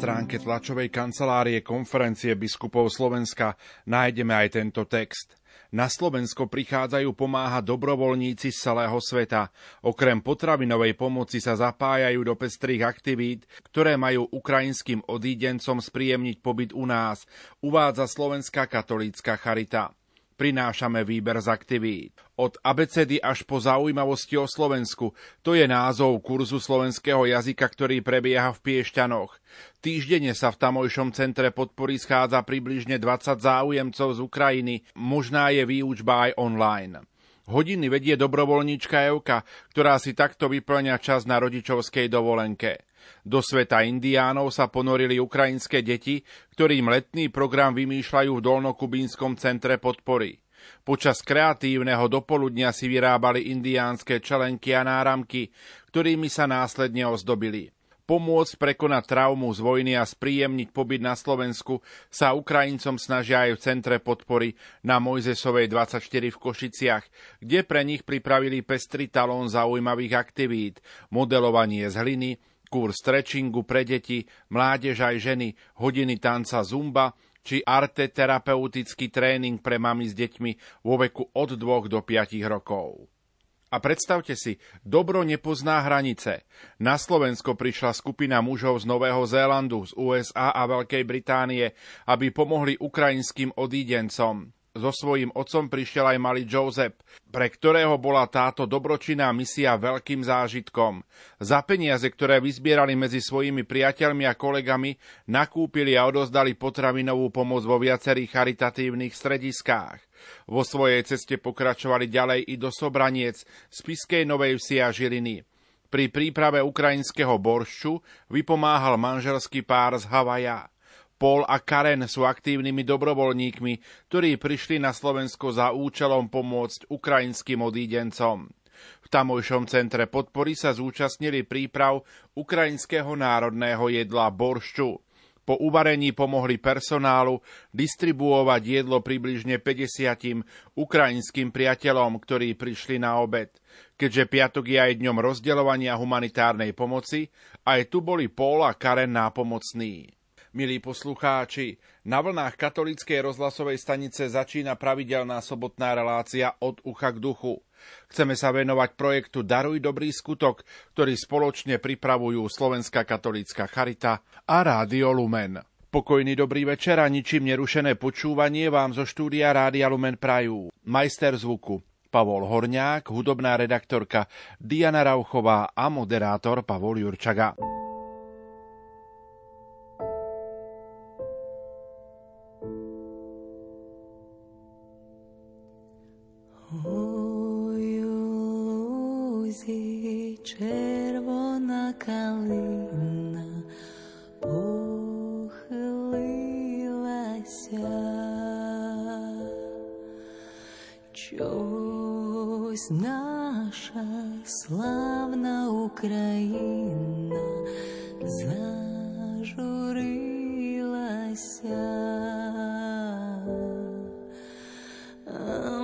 Stránke tlačovej kancelárie konferencie biskupov Slovenska nájdeme aj tento text. Na Slovensko prichádzajú pomáhať dobrovoľníci z celého sveta. Okrem potravinovej pomoci sa zapájajú do pestrých aktivít, ktoré majú ukrajinským odídencom spríjemniť pobyt u nás, uvádza Slovenská katolícka charita prinášame výber z aktivít. Od abecedy až po zaujímavosti o Slovensku. To je názov kurzu slovenského jazyka, ktorý prebieha v Piešťanoch. Týždenne sa v tamojšom centre podpory schádza približne 20 záujemcov z Ukrajiny. Možná je výučba aj online. Hodiny vedie dobrovoľníčka Evka, ktorá si takto vyplňa čas na rodičovskej dovolenke. Do sveta indiánov sa ponorili ukrajinské deti, ktorým letný program vymýšľajú v Dolnokubínskom centre podpory. Počas kreatívneho dopoludnia si vyrábali indiánske čelenky a náramky, ktorými sa následne ozdobili. Pomôcť prekonať traumu z vojny a spríjemniť pobyt na Slovensku sa Ukrajincom snažia aj v Centre podpory na Mojzesovej 24 v Košiciach, kde pre nich pripravili pestrý talón zaujímavých aktivít, modelovanie z hliny, kurz stretchingu pre deti, mládež aj ženy, hodiny tanca zumba či arte terapeutický tréning pre mami s deťmi vo veku od 2 do 5 rokov. A predstavte si, dobro nepozná hranice. Na Slovensko prišla skupina mužov z Nového Zélandu, z USA a Veľkej Británie, aby pomohli ukrajinským odídencom so svojím otcom prišiel aj malý Joseph, pre ktorého bola táto dobročinná misia veľkým zážitkom. Za peniaze, ktoré vyzbierali medzi svojimi priateľmi a kolegami, nakúpili a odozdali potravinovú pomoc vo viacerých charitatívnych strediskách. Vo svojej ceste pokračovali ďalej i do Sobraniec, Spiskej Novej Vsi a Žiliny. Pri príprave ukrajinského boršču vypomáhal manželský pár z Havaja. Paul a Karen sú aktívnymi dobrovoľníkmi, ktorí prišli na Slovensko za účelom pomôcť ukrajinským odídencom. V tamojšom centre podpory sa zúčastnili príprav ukrajinského národného jedla boršču. Po uvarení pomohli personálu distribuovať jedlo približne 50 ukrajinským priateľom, ktorí prišli na obed. Keďže piatok je aj dňom rozdeľovania humanitárnej pomoci, aj tu boli Paul a Karen nápomocní. Milí poslucháči, na vlnách katolíckej rozhlasovej stanice začína pravidelná sobotná relácia od ucha k duchu. Chceme sa venovať projektu Daruj dobrý skutok, ktorý spoločne pripravujú Slovenská katolícka charita a Rádio Lumen. Pokojný dobrý večer a ničím nerušené počúvanie vám zo štúdia Rádia Lumen prajú majster zvuku Pavol Horňák, hudobná redaktorka Diana Rauchová a moderátor Pavol Jurčaga. червона калина похилилася, чогось наша славна Україна зажурилася, а.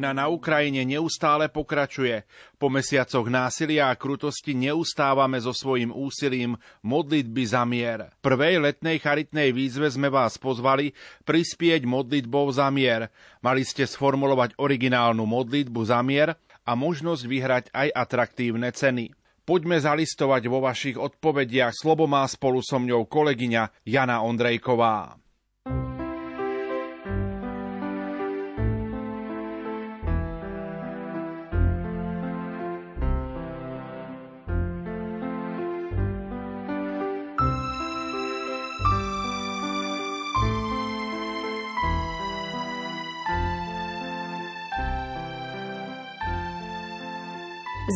Vojna na Ukrajine neustále pokračuje. Po mesiacoch násilia a krutosti neustávame so svojím úsilím modlitby za mier. Prvej letnej charitnej výzve sme vás pozvali prispieť modlitbou za mier. Mali ste sformulovať originálnu modlitbu za mier a možnosť vyhrať aj atraktívne ceny. Poďme zalistovať vo vašich odpovediach. Slobo má spolu so mňou kolegyňa Jana Ondrejková.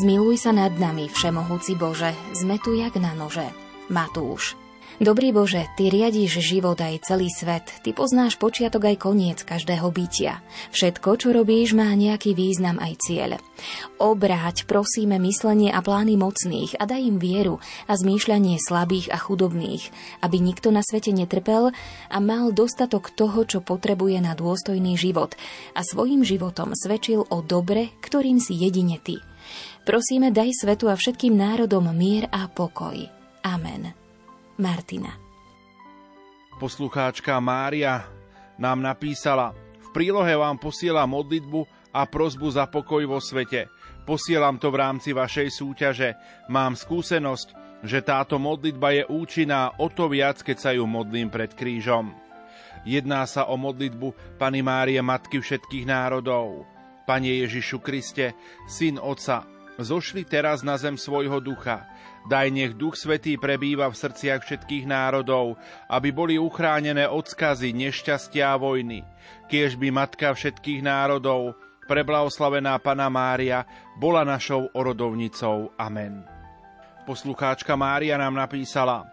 Zmiluj sa nad nami, Všemohúci Bože, sme tu jak na nože. Matúš. Dobrý Bože, Ty riadíš život aj celý svet, Ty poznáš počiatok aj koniec každého bytia. Všetko, čo robíš, má nejaký význam aj cieľ. Obráť, prosíme, myslenie a plány mocných a daj im vieru a zmýšľanie slabých a chudobných, aby nikto na svete netrpel a mal dostatok toho, čo potrebuje na dôstojný život a svojim životom svedčil o dobre, ktorým si jedine Ty. Prosíme, daj svetu a všetkým národom mier a pokoj. Amen. Martina. Poslucháčka Mária nám napísala V prílohe vám posielam modlitbu a prozbu za pokoj vo svete. Posielam to v rámci vašej súťaže. Mám skúsenosť, že táto modlitba je účinná o to viac, keď sa ju modlím pred krížom. Jedná sa o modlitbu Pany Márie Matky všetkých národov. Pane Ježišu Kriste, Syn Otca, zošli teraz na zem svojho ducha. Daj nech Duch Svetý prebýva v srdciach všetkých národov, aby boli uchránené od skazy, nešťastia a vojny. Kiež by Matka všetkých národov, preblahoslavená Pana Mária, bola našou orodovnicou. Amen. Poslucháčka Mária nám napísala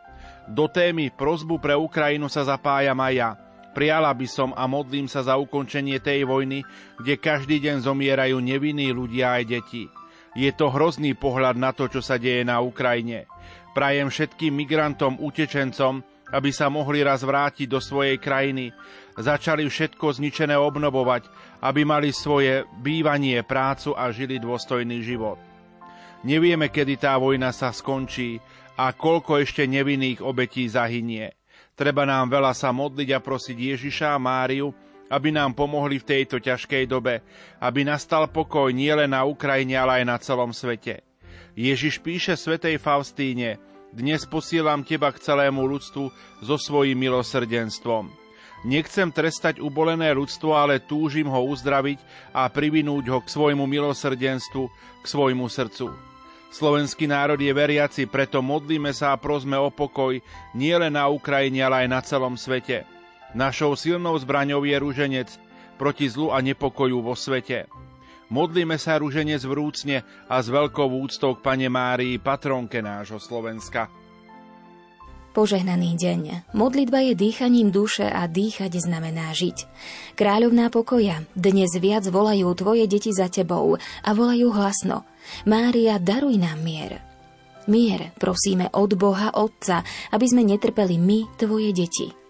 Do témy prozbu pre Ukrajinu sa zapájam aj ja. Priala by som a modlím sa za ukončenie tej vojny, kde každý deň zomierajú nevinní ľudia aj deti. Je to hrozný pohľad na to, čo sa deje na Ukrajine. Prajem všetkým migrantom, utečencom, aby sa mohli raz vrátiť do svojej krajiny. Začali všetko zničené obnovovať, aby mali svoje bývanie, prácu a žili dôstojný život. Nevieme, kedy tá vojna sa skončí a koľko ešte nevinných obetí zahynie. Treba nám veľa sa modliť a prosiť Ježiša a Máriu, aby nám pomohli v tejto ťažkej dobe, aby nastal pokoj nielen na Ukrajine, ale aj na celom svete. Ježiš píše svätej Faustíne, dnes posielam teba k celému ľudstvu so svojím milosrdenstvom. Nechcem trestať ubolené ľudstvo, ale túžim ho uzdraviť a privinúť ho k svojmu milosrdenstvu, k svojmu srdcu. Slovenský národ je veriaci, preto modlíme sa a prosme o pokoj nielen na Ukrajine, ale aj na celom svete. Našou silnou zbraňou je ruženec proti zlu a nepokoju vo svete. Modlíme sa ruženec vrúcne a s veľkou úctou k Pane Márii, patronke nášho Slovenska. Požehnaný deň. Modlitba je dýchaním duše a dýchať znamená žiť. Kráľovná pokoja, dnes viac volajú tvoje deti za tebou a volajú hlasno. Mária, daruj nám mier. Mier prosíme od Boha Otca, aby sme netrpeli my, tvoje deti.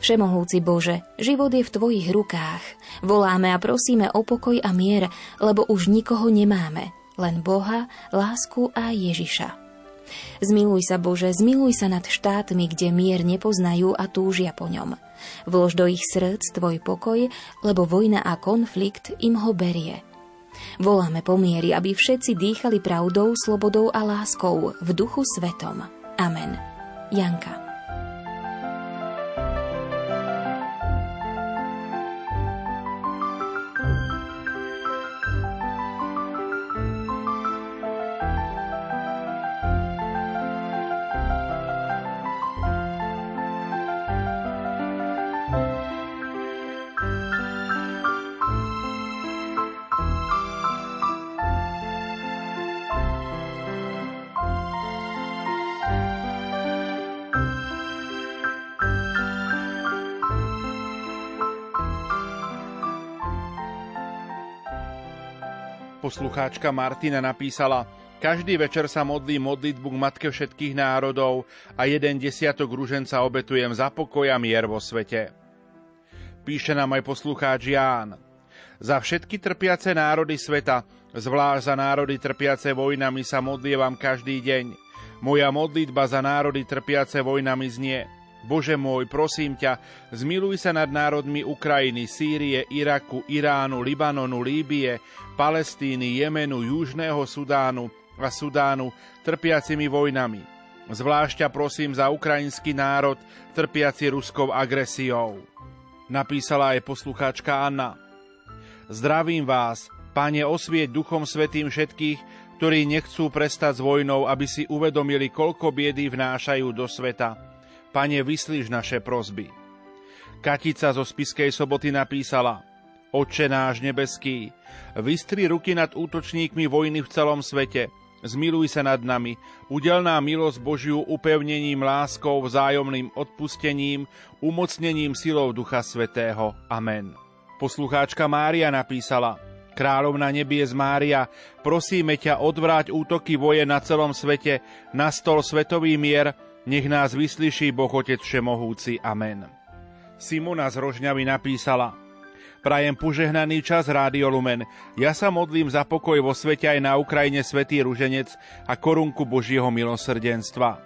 Všemohúci Bože, život je v Tvojich rukách. Voláme a prosíme o pokoj a mier, lebo už nikoho nemáme, len Boha, lásku a Ježiša. Zmiluj sa, Bože, zmiluj sa nad štátmi, kde mier nepoznajú a túžia po ňom. Vlož do ich srdc Tvoj pokoj, lebo vojna a konflikt im ho berie. Voláme po miery, aby všetci dýchali pravdou, slobodou a láskou v duchu svetom. Amen. Janka. Poslucháčka Martina napísala Každý večer sa modlí modlitbu k Matke všetkých národov a jeden desiatok ruženca obetujem za pokoj a mier vo svete. Píše nám aj poslucháč Ján. Za všetky trpiace národy sveta, zvlášť za národy trpiace vojnami sa modlievam každý deň. Moja modlitba za národy trpiace vojnami znie – Bože môj, prosím ťa, zmiluj sa nad národmi Ukrajiny, Sýrie, Iraku, Iránu, Libanonu, Líbie, Palestíny, Jemenu, Južného Sudánu a Sudánu trpiacimi vojnami. Zvlášť ťa prosím za ukrajinský národ trpiaci ruskou agresiou. Napísala aj poslucháčka Anna. Zdravím vás, Pane, osvieť Duchom Svetým všetkých, ktorí nechcú prestať s vojnou, aby si uvedomili, koľko biedy vnášajú do sveta Pane, vyslíš naše prozby. Katica zo Spiskej soboty napísala Oče náš nebeský, vystri ruky nad útočníkmi vojny v celom svete, zmiluj sa nad nami, udel nám milosť Božiu upevnením, láskou, vzájomným odpustením, umocnením silou Ducha Svetého. Amen. Poslucháčka Mária napísala Kráľovna nebies Mária, prosíme ťa odvráť útoky voje na celom svete, na stol svetový mier, nech nás vyslyší Boh Otec Všemohúci. Amen. Simona z Rožňavy napísala Prajem požehnaný čas Rádio Lumen. Ja sa modlím za pokoj vo svete aj na Ukrajine Svetý Ruženec a korunku Božieho milosrdenstva.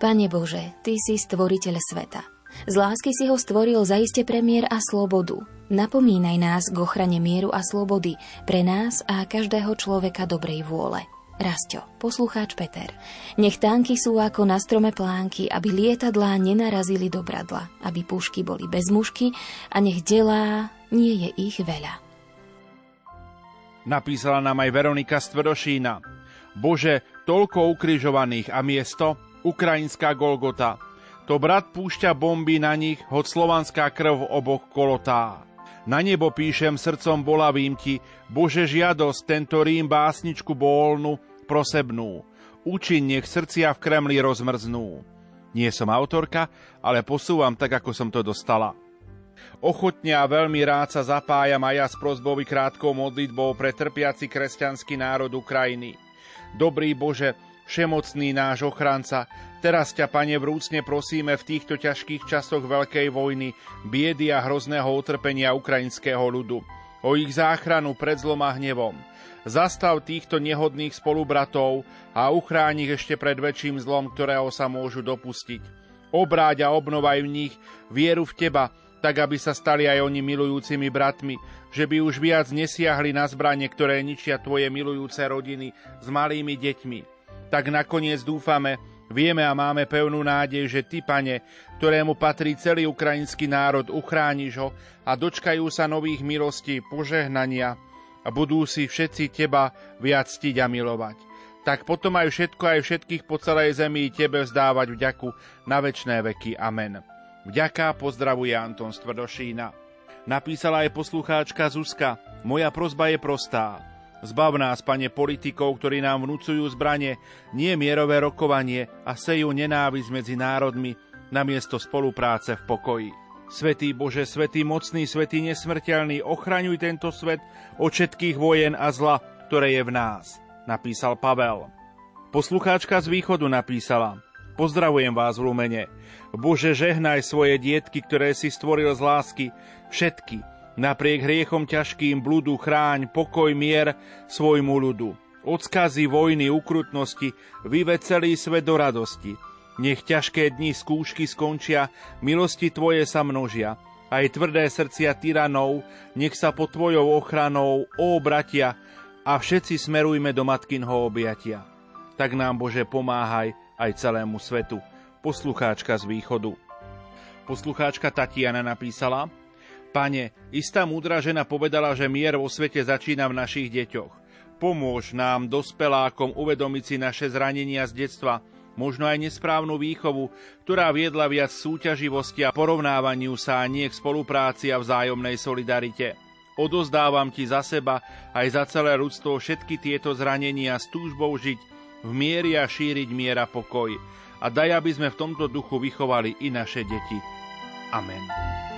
Pane Bože, Ty si stvoriteľ sveta. Z lásky si ho stvoril zaiste pre mier a slobodu. Napomínaj nás k ochrane mieru a slobody pre nás a každého človeka dobrej vôle. Rasto, poslucháč Peter. Nech tanky sú ako na strome plánky, aby lietadlá nenarazili do bradla, aby pušky boli bez mušky a nech delá nie je ich veľa. Napísala nám aj Veronika Stvedošína. Bože, toľko ukrižovaných a miesto, ukrajinská Golgota. To brat púšťa bomby na nich, hoď slovanská krv oboch kolotá. Na nebo píšem srdcom bolavým ti, Bože žiadosť, tento Rím básničku bólnu, prosebnú. Účin nech srdcia v Kremli rozmrznú. Nie som autorka, ale posúvam tak, ako som to dostala. Ochotne a veľmi rád sa zapájam aj ja s prozbou krátkou modlitbou pre trpiaci kresťanský národ Ukrajiny. Dobrý Bože, všemocný náš ochranca, teraz ťa, Pane, vrúcne prosíme v týchto ťažkých časoch veľkej vojny, biedy a hrozného utrpenia ukrajinského ľudu, o ich záchranu pred zlom a hnevom – Zastav týchto nehodných spolubratov a uchráň ich ešte pred väčším zlom, ktorého sa môžu dopustiť. Obráť a obnovaj v nich vieru v Teba, tak aby sa stali aj oni milujúcimi bratmi, že by už viac nesiahli na zbranie, ktoré ničia Tvoje milujúce rodiny s malými deťmi. Tak nakoniec dúfame, vieme a máme pevnú nádej, že Ty, Pane, ktorému patrí celý ukrajinský národ, uchrániš ho a dočkajú sa nových milostí, požehnania a budú si všetci Teba viac ctiť a milovať. Tak potom aj všetko, aj všetkých po celej zemi Tebe vzdávať vďaku na večné veky. Amen. Vďaka pozdravuje Anton Stvrdošína. Napísala aj poslucháčka Zuzka. Moja prozba je prostá. Zbav nás, pane politikov, ktorí nám vnúcujú zbranie, nie mierové rokovanie a sejú nenávisť medzi národmi, namiesto spolupráce v pokoji. Svetý Bože, Svetý mocný, Svetý nesmrteľný, ochraňuj tento svet od všetkých vojen a zla, ktoré je v nás, napísal Pavel. Poslucháčka z východu napísala Pozdravujem vás v Lumene. Bože, žehnaj svoje dietky, ktoré si stvoril z lásky, všetky, napriek hriechom ťažkým blúdu chráň, pokoj, mier svojmu ľudu. Odskazy vojny, ukrutnosti, vyve celý svet do radosti. Nech ťažké dni skúšky skončia, milosti Tvoje sa množia. Aj tvrdé srdcia tyranov, nech sa pod Tvojou ochranou, ó bratia, a všetci smerujme do Matkinho objatia. Tak nám, Bože, pomáhaj, aj celému svetu. Poslucháčka z východu. Poslucháčka Tatiana napísala Pane, istá múdra žena povedala, že mier vo svete začína v našich deťoch. Pomôž nám, dospelákom, uvedomiť si naše zranenia z detstva, možno aj nesprávnu výchovu, ktorá viedla viac súťaživosti a porovnávaniu sa a nie k spolupráci a vzájomnej solidarite. Odozdávam ti za seba aj za celé ľudstvo všetky tieto zranenia s túžbou žiť v miery a šíriť miera pokoj. A daj, aby sme v tomto duchu vychovali i naše deti. Amen.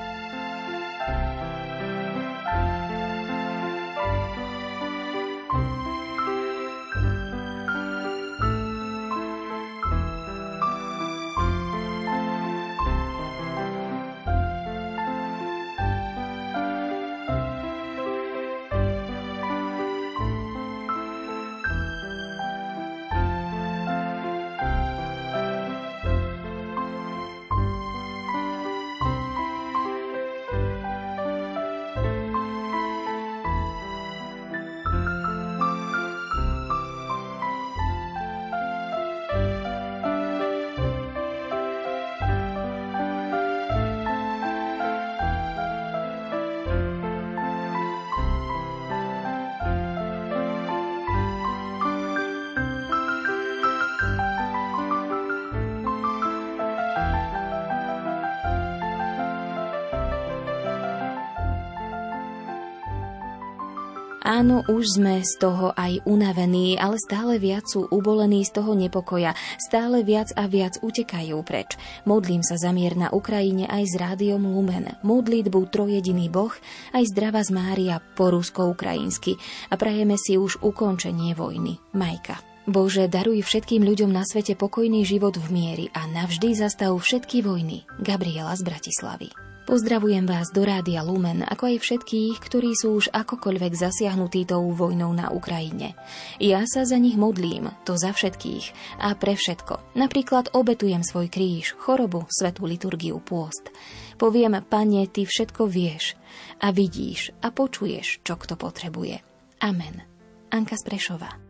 Áno, už sme z toho aj unavení, ale stále viac sú ubolení z toho nepokoja, stále viac a viac utekajú preč. Modlím sa za mier na Ukrajine aj s rádiom Lumen. Modlitbu trojediný Boh, aj zdravá z Mária po rusko-ukrajinsky. A prajeme si už ukončenie vojny. Majka. Bože, daruj všetkým ľuďom na svete pokojný život v miery a navždy zastav všetky vojny. Gabriela z Bratislavy. Pozdravujem vás do Rádia Lumen, ako aj všetkých, ktorí sú už akokoľvek zasiahnutí tou vojnou na Ukrajine. Ja sa za nich modlím, to za všetkých a pre všetko. Napríklad obetujem svoj kríž, chorobu, svetú liturgiu, pôst. Poviem, pane, ty všetko vieš a vidíš a počuješ, čo kto potrebuje. Amen. Anka Sprešová.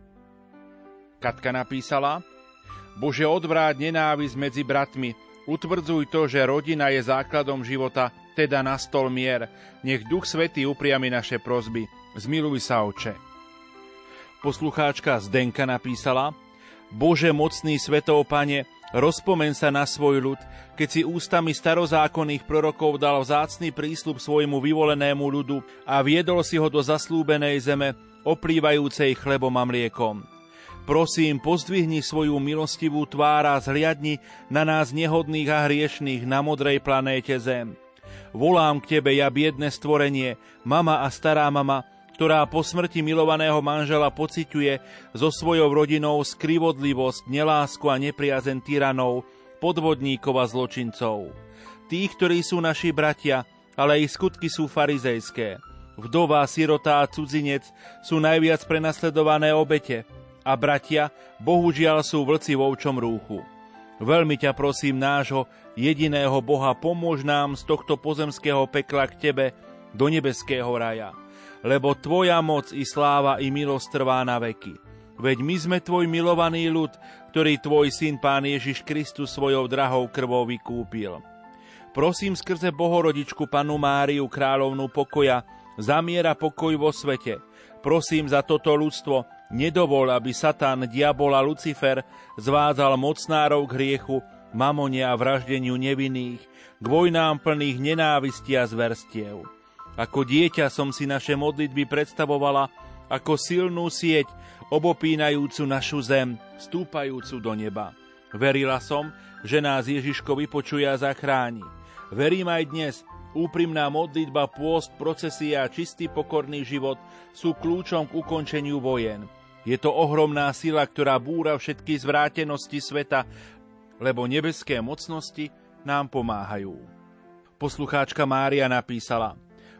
Katka napísala, Bože, odvráť nenávisť medzi bratmi, Utvrdzuj to, že rodina je základom života, teda na stol mier. Nech Duch Svetý upriami naše prozby. Zmiluj sa, oče. Poslucháčka Zdenka napísala Bože mocný svetov, pane, rozpomen sa na svoj ľud, keď si ústami starozákonných prorokov dal vzácný prísľub svojmu vyvolenému ľudu a viedol si ho do zaslúbenej zeme, oplývajúcej chlebom a mliekom. Prosím, pozdvihni svoju milostivú tvár a zhliadni na nás nehodných a hriešných na modrej planéte Zem. Volám k Tebe, ja biedne stvorenie, mama a stará mama, ktorá po smrti milovaného manžela pociťuje so svojou rodinou skrivodlivosť, nelásku a nepriazen tyranov, podvodníkov a zločincov. Tých, ktorí sú naši bratia, ale ich skutky sú farizejské. Vdova, sirota a cudzinec sú najviac prenasledované obete – a bratia, bohužiaľ sú vlci vo ovčom rúchu. Veľmi ťa prosím nášho jediného Boha, pomôž nám z tohto pozemského pekla k Tebe do nebeského raja. Lebo Tvoja moc i sláva i milosť trvá na veky. Veď my sme Tvoj milovaný ľud, ktorý Tvoj syn Pán Ježiš Kristus svojou drahou krvou vykúpil. Prosím skrze Bohorodičku Panu Máriu, kráľovnú pokoja, zamiera pokoj vo svete. Prosím za toto ľudstvo, nedovol, aby Satan, diabol a Lucifer zvádzal mocnárov k hriechu, mamone a vraždeniu nevinných, k vojnám plných nenávisti a zverstiev. Ako dieťa som si naše modlitby predstavovala ako silnú sieť, obopínajúcu našu zem, stúpajúcu do neba. Verila som, že nás Ježiško vypočuje a zachráni. Verím aj dnes, úprimná modlitba, pôst, procesia a čistý pokorný život sú kľúčom k ukončeniu vojen. Je to ohromná sila, ktorá búra všetky zvrátenosti sveta, lebo nebeské mocnosti nám pomáhajú. Poslucháčka Mária napísala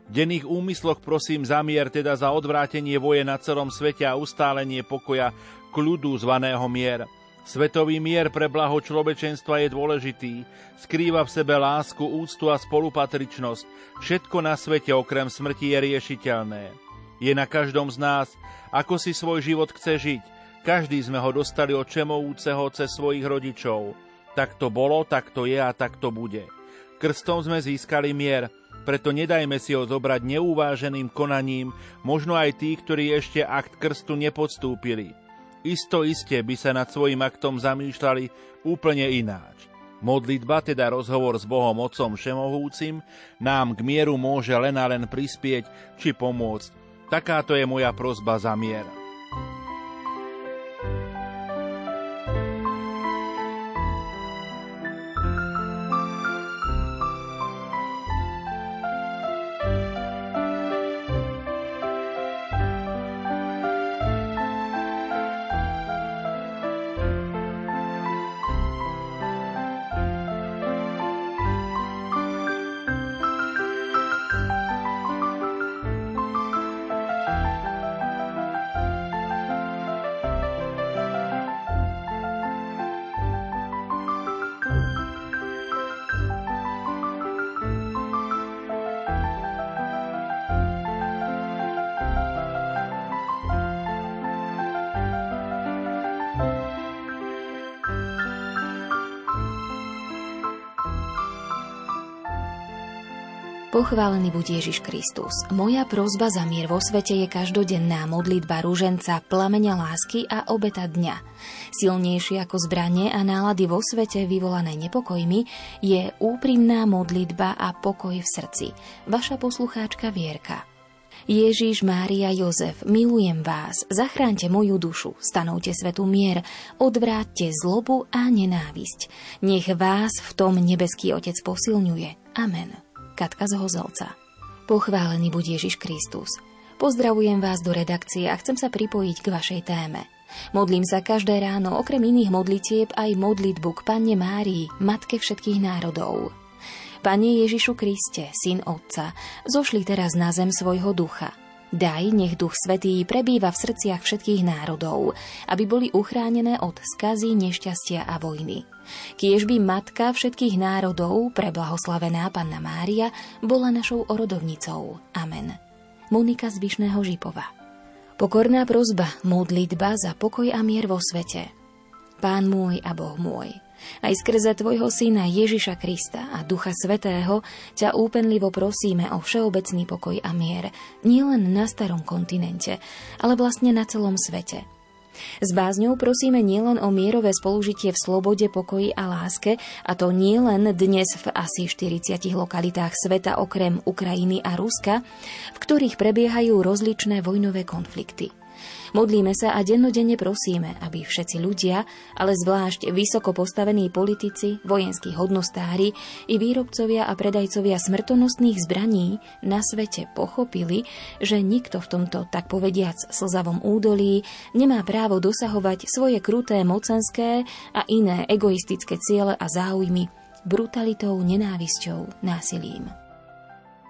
V denných úmysloch prosím zamier teda za odvrátenie voje na celom svete a ustálenie pokoja kľudu zvaného mier. Svetový mier pre blaho človečenstva je dôležitý, skrýva v sebe lásku, úctu a spolupatričnosť. Všetko na svete okrem smrti je riešiteľné. Je na každom z nás, ako si svoj život chce žiť. Každý sme ho dostali od čemovúceho cez svojich rodičov. Tak to bolo, tak to je a tak to bude. Krstom sme získali mier, preto nedajme si ho zobrať neúváženým konaním, možno aj tí, ktorí ešte akt krstu nepodstúpili. Isto iste by sa nad svojim aktom zamýšľali úplne ináč. Modlitba, teda rozhovor s Bohom Otcom Všemohúcim, nám k mieru môže len a len prispieť či pomôcť. Takáto je moja prozba za mier. Pochválený buď Ježiš Kristus. Moja prozba za mier vo svete je každodenná modlitba rúženca, plameňa lásky a obeta dňa. Silnejšie ako zbranie a nálady vo svete vyvolané nepokojmi je úprimná modlitba a pokoj v srdci. Vaša poslucháčka Vierka. Ježiš, Mária, Jozef, milujem vás, zachránte moju dušu, stanovte svetu mier, odvráťte zlobu a nenávisť. Nech vás v tom nebeský Otec posilňuje. Amen. Katka z Hozelca. Pochválený buď Ježiš Kristus. Pozdravujem vás do redakcie a chcem sa pripojiť k vašej téme. Modlím sa každé ráno okrem iných modlitieb aj modlitbu k Panne Márii, Matke všetkých národov. Pane Ježišu Kriste, Syn Otca, zošli teraz na zem svojho ducha – Daj, nech Duch Svetý prebýva v srdciach všetkých národov, aby boli uchránené od skazy, nešťastia a vojny. Kiež by Matka všetkých národov, preblahoslavená Panna Mária, bola našou orodovnicou. Amen. Monika z Vyšného Žipova Pokorná prozba, modlitba za pokoj a mier vo svete. Pán môj a Boh môj, aj skrze Tvojho Syna Ježiša Krista a Ducha Svetého ťa úpenlivo prosíme o všeobecný pokoj a mier, nielen na starom kontinente, ale vlastne na celom svete. S bázňou prosíme nielen o mierové spolužitie v slobode, pokoji a láske, a to nielen dnes v asi 40 lokalitách sveta okrem Ukrajiny a Ruska, v ktorých prebiehajú rozličné vojnové konflikty. Modlíme sa a dennodenne prosíme, aby všetci ľudia, ale zvlášť vysoko postavení politici, vojenskí hodnostári i výrobcovia a predajcovia smrtonostných zbraní na svete pochopili, že nikto v tomto, tak povediac, slzavom údolí nemá právo dosahovať svoje kruté mocenské a iné egoistické ciele a záujmy brutalitou, nenávisťou, násilím.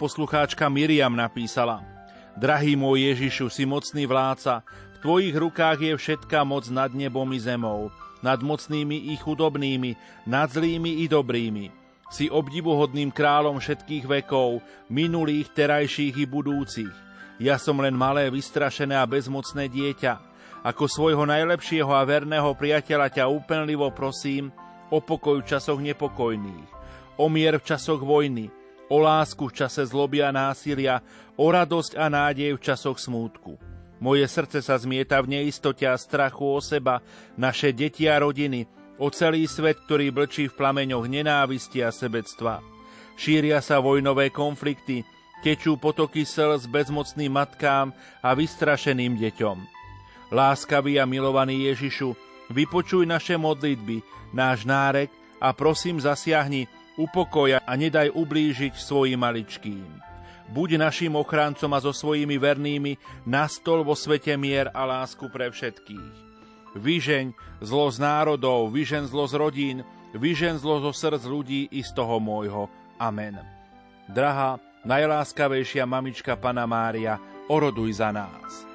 Poslucháčka Miriam napísala Drahý môj Ježišu, si mocný vládca, tvojich rukách je všetká moc nad nebom i zemou. nad mocnými i chudobnými, nad zlými i dobrými. Si obdivuhodným kráľom všetkých vekov, minulých, terajších i budúcich. Ja som len malé, vystrašené a bezmocné dieťa. Ako svojho najlepšieho a verného priateľa ťa úplnlivo prosím o pokoj v časoch nepokojných, o mier v časoch vojny, o lásku v čase zloby a násilia, o radosť a nádej v časoch smútku. Moje srdce sa zmieta v neistote a strachu o seba, naše deti a rodiny, o celý svet, ktorý blčí v plameňoch nenávisti a sebectva. Šíria sa vojnové konflikty, tečú potoky slz bezmocným matkám a vystrašeným deťom. Láskavý a milovaný Ježišu, vypočuj naše modlitby, náš nárek a prosím zasiahni, upokoja a nedaj ublížiť svojim maličkým. Buď našim ochráncom a so svojimi vernými nastol vo svete mier a lásku pre všetkých. Vyžeň zlo z národov, vyžeň zlo z rodín, vyžeň zlo zo srdc ľudí i z toho môjho. Amen. Drahá, najláskavejšia mamička Pana Mária, oroduj za nás.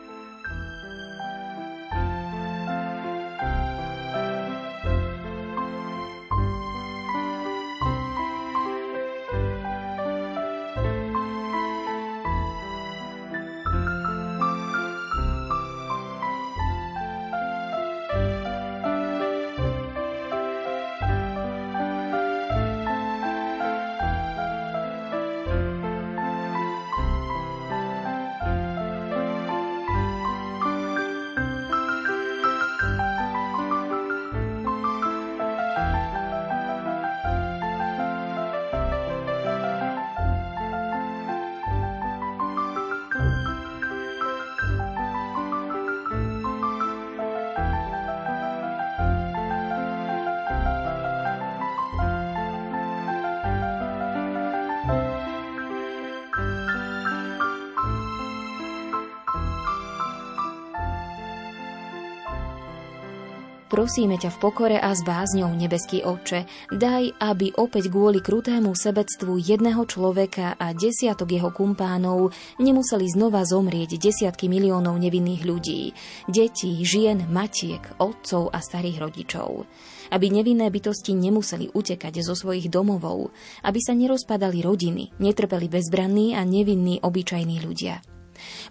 Prosíme ťa v pokore a s bázňou, nebeský Otče, daj, aby opäť kvôli krutému sebectvu jedného človeka a desiatok jeho kumpánov nemuseli znova zomrieť desiatky miliónov nevinných ľudí, detí, žien, matiek, otcov a starých rodičov. Aby nevinné bytosti nemuseli utekať zo svojich domovov, aby sa nerozpadali rodiny, netrpeli bezbranní a nevinní obyčajní ľudia.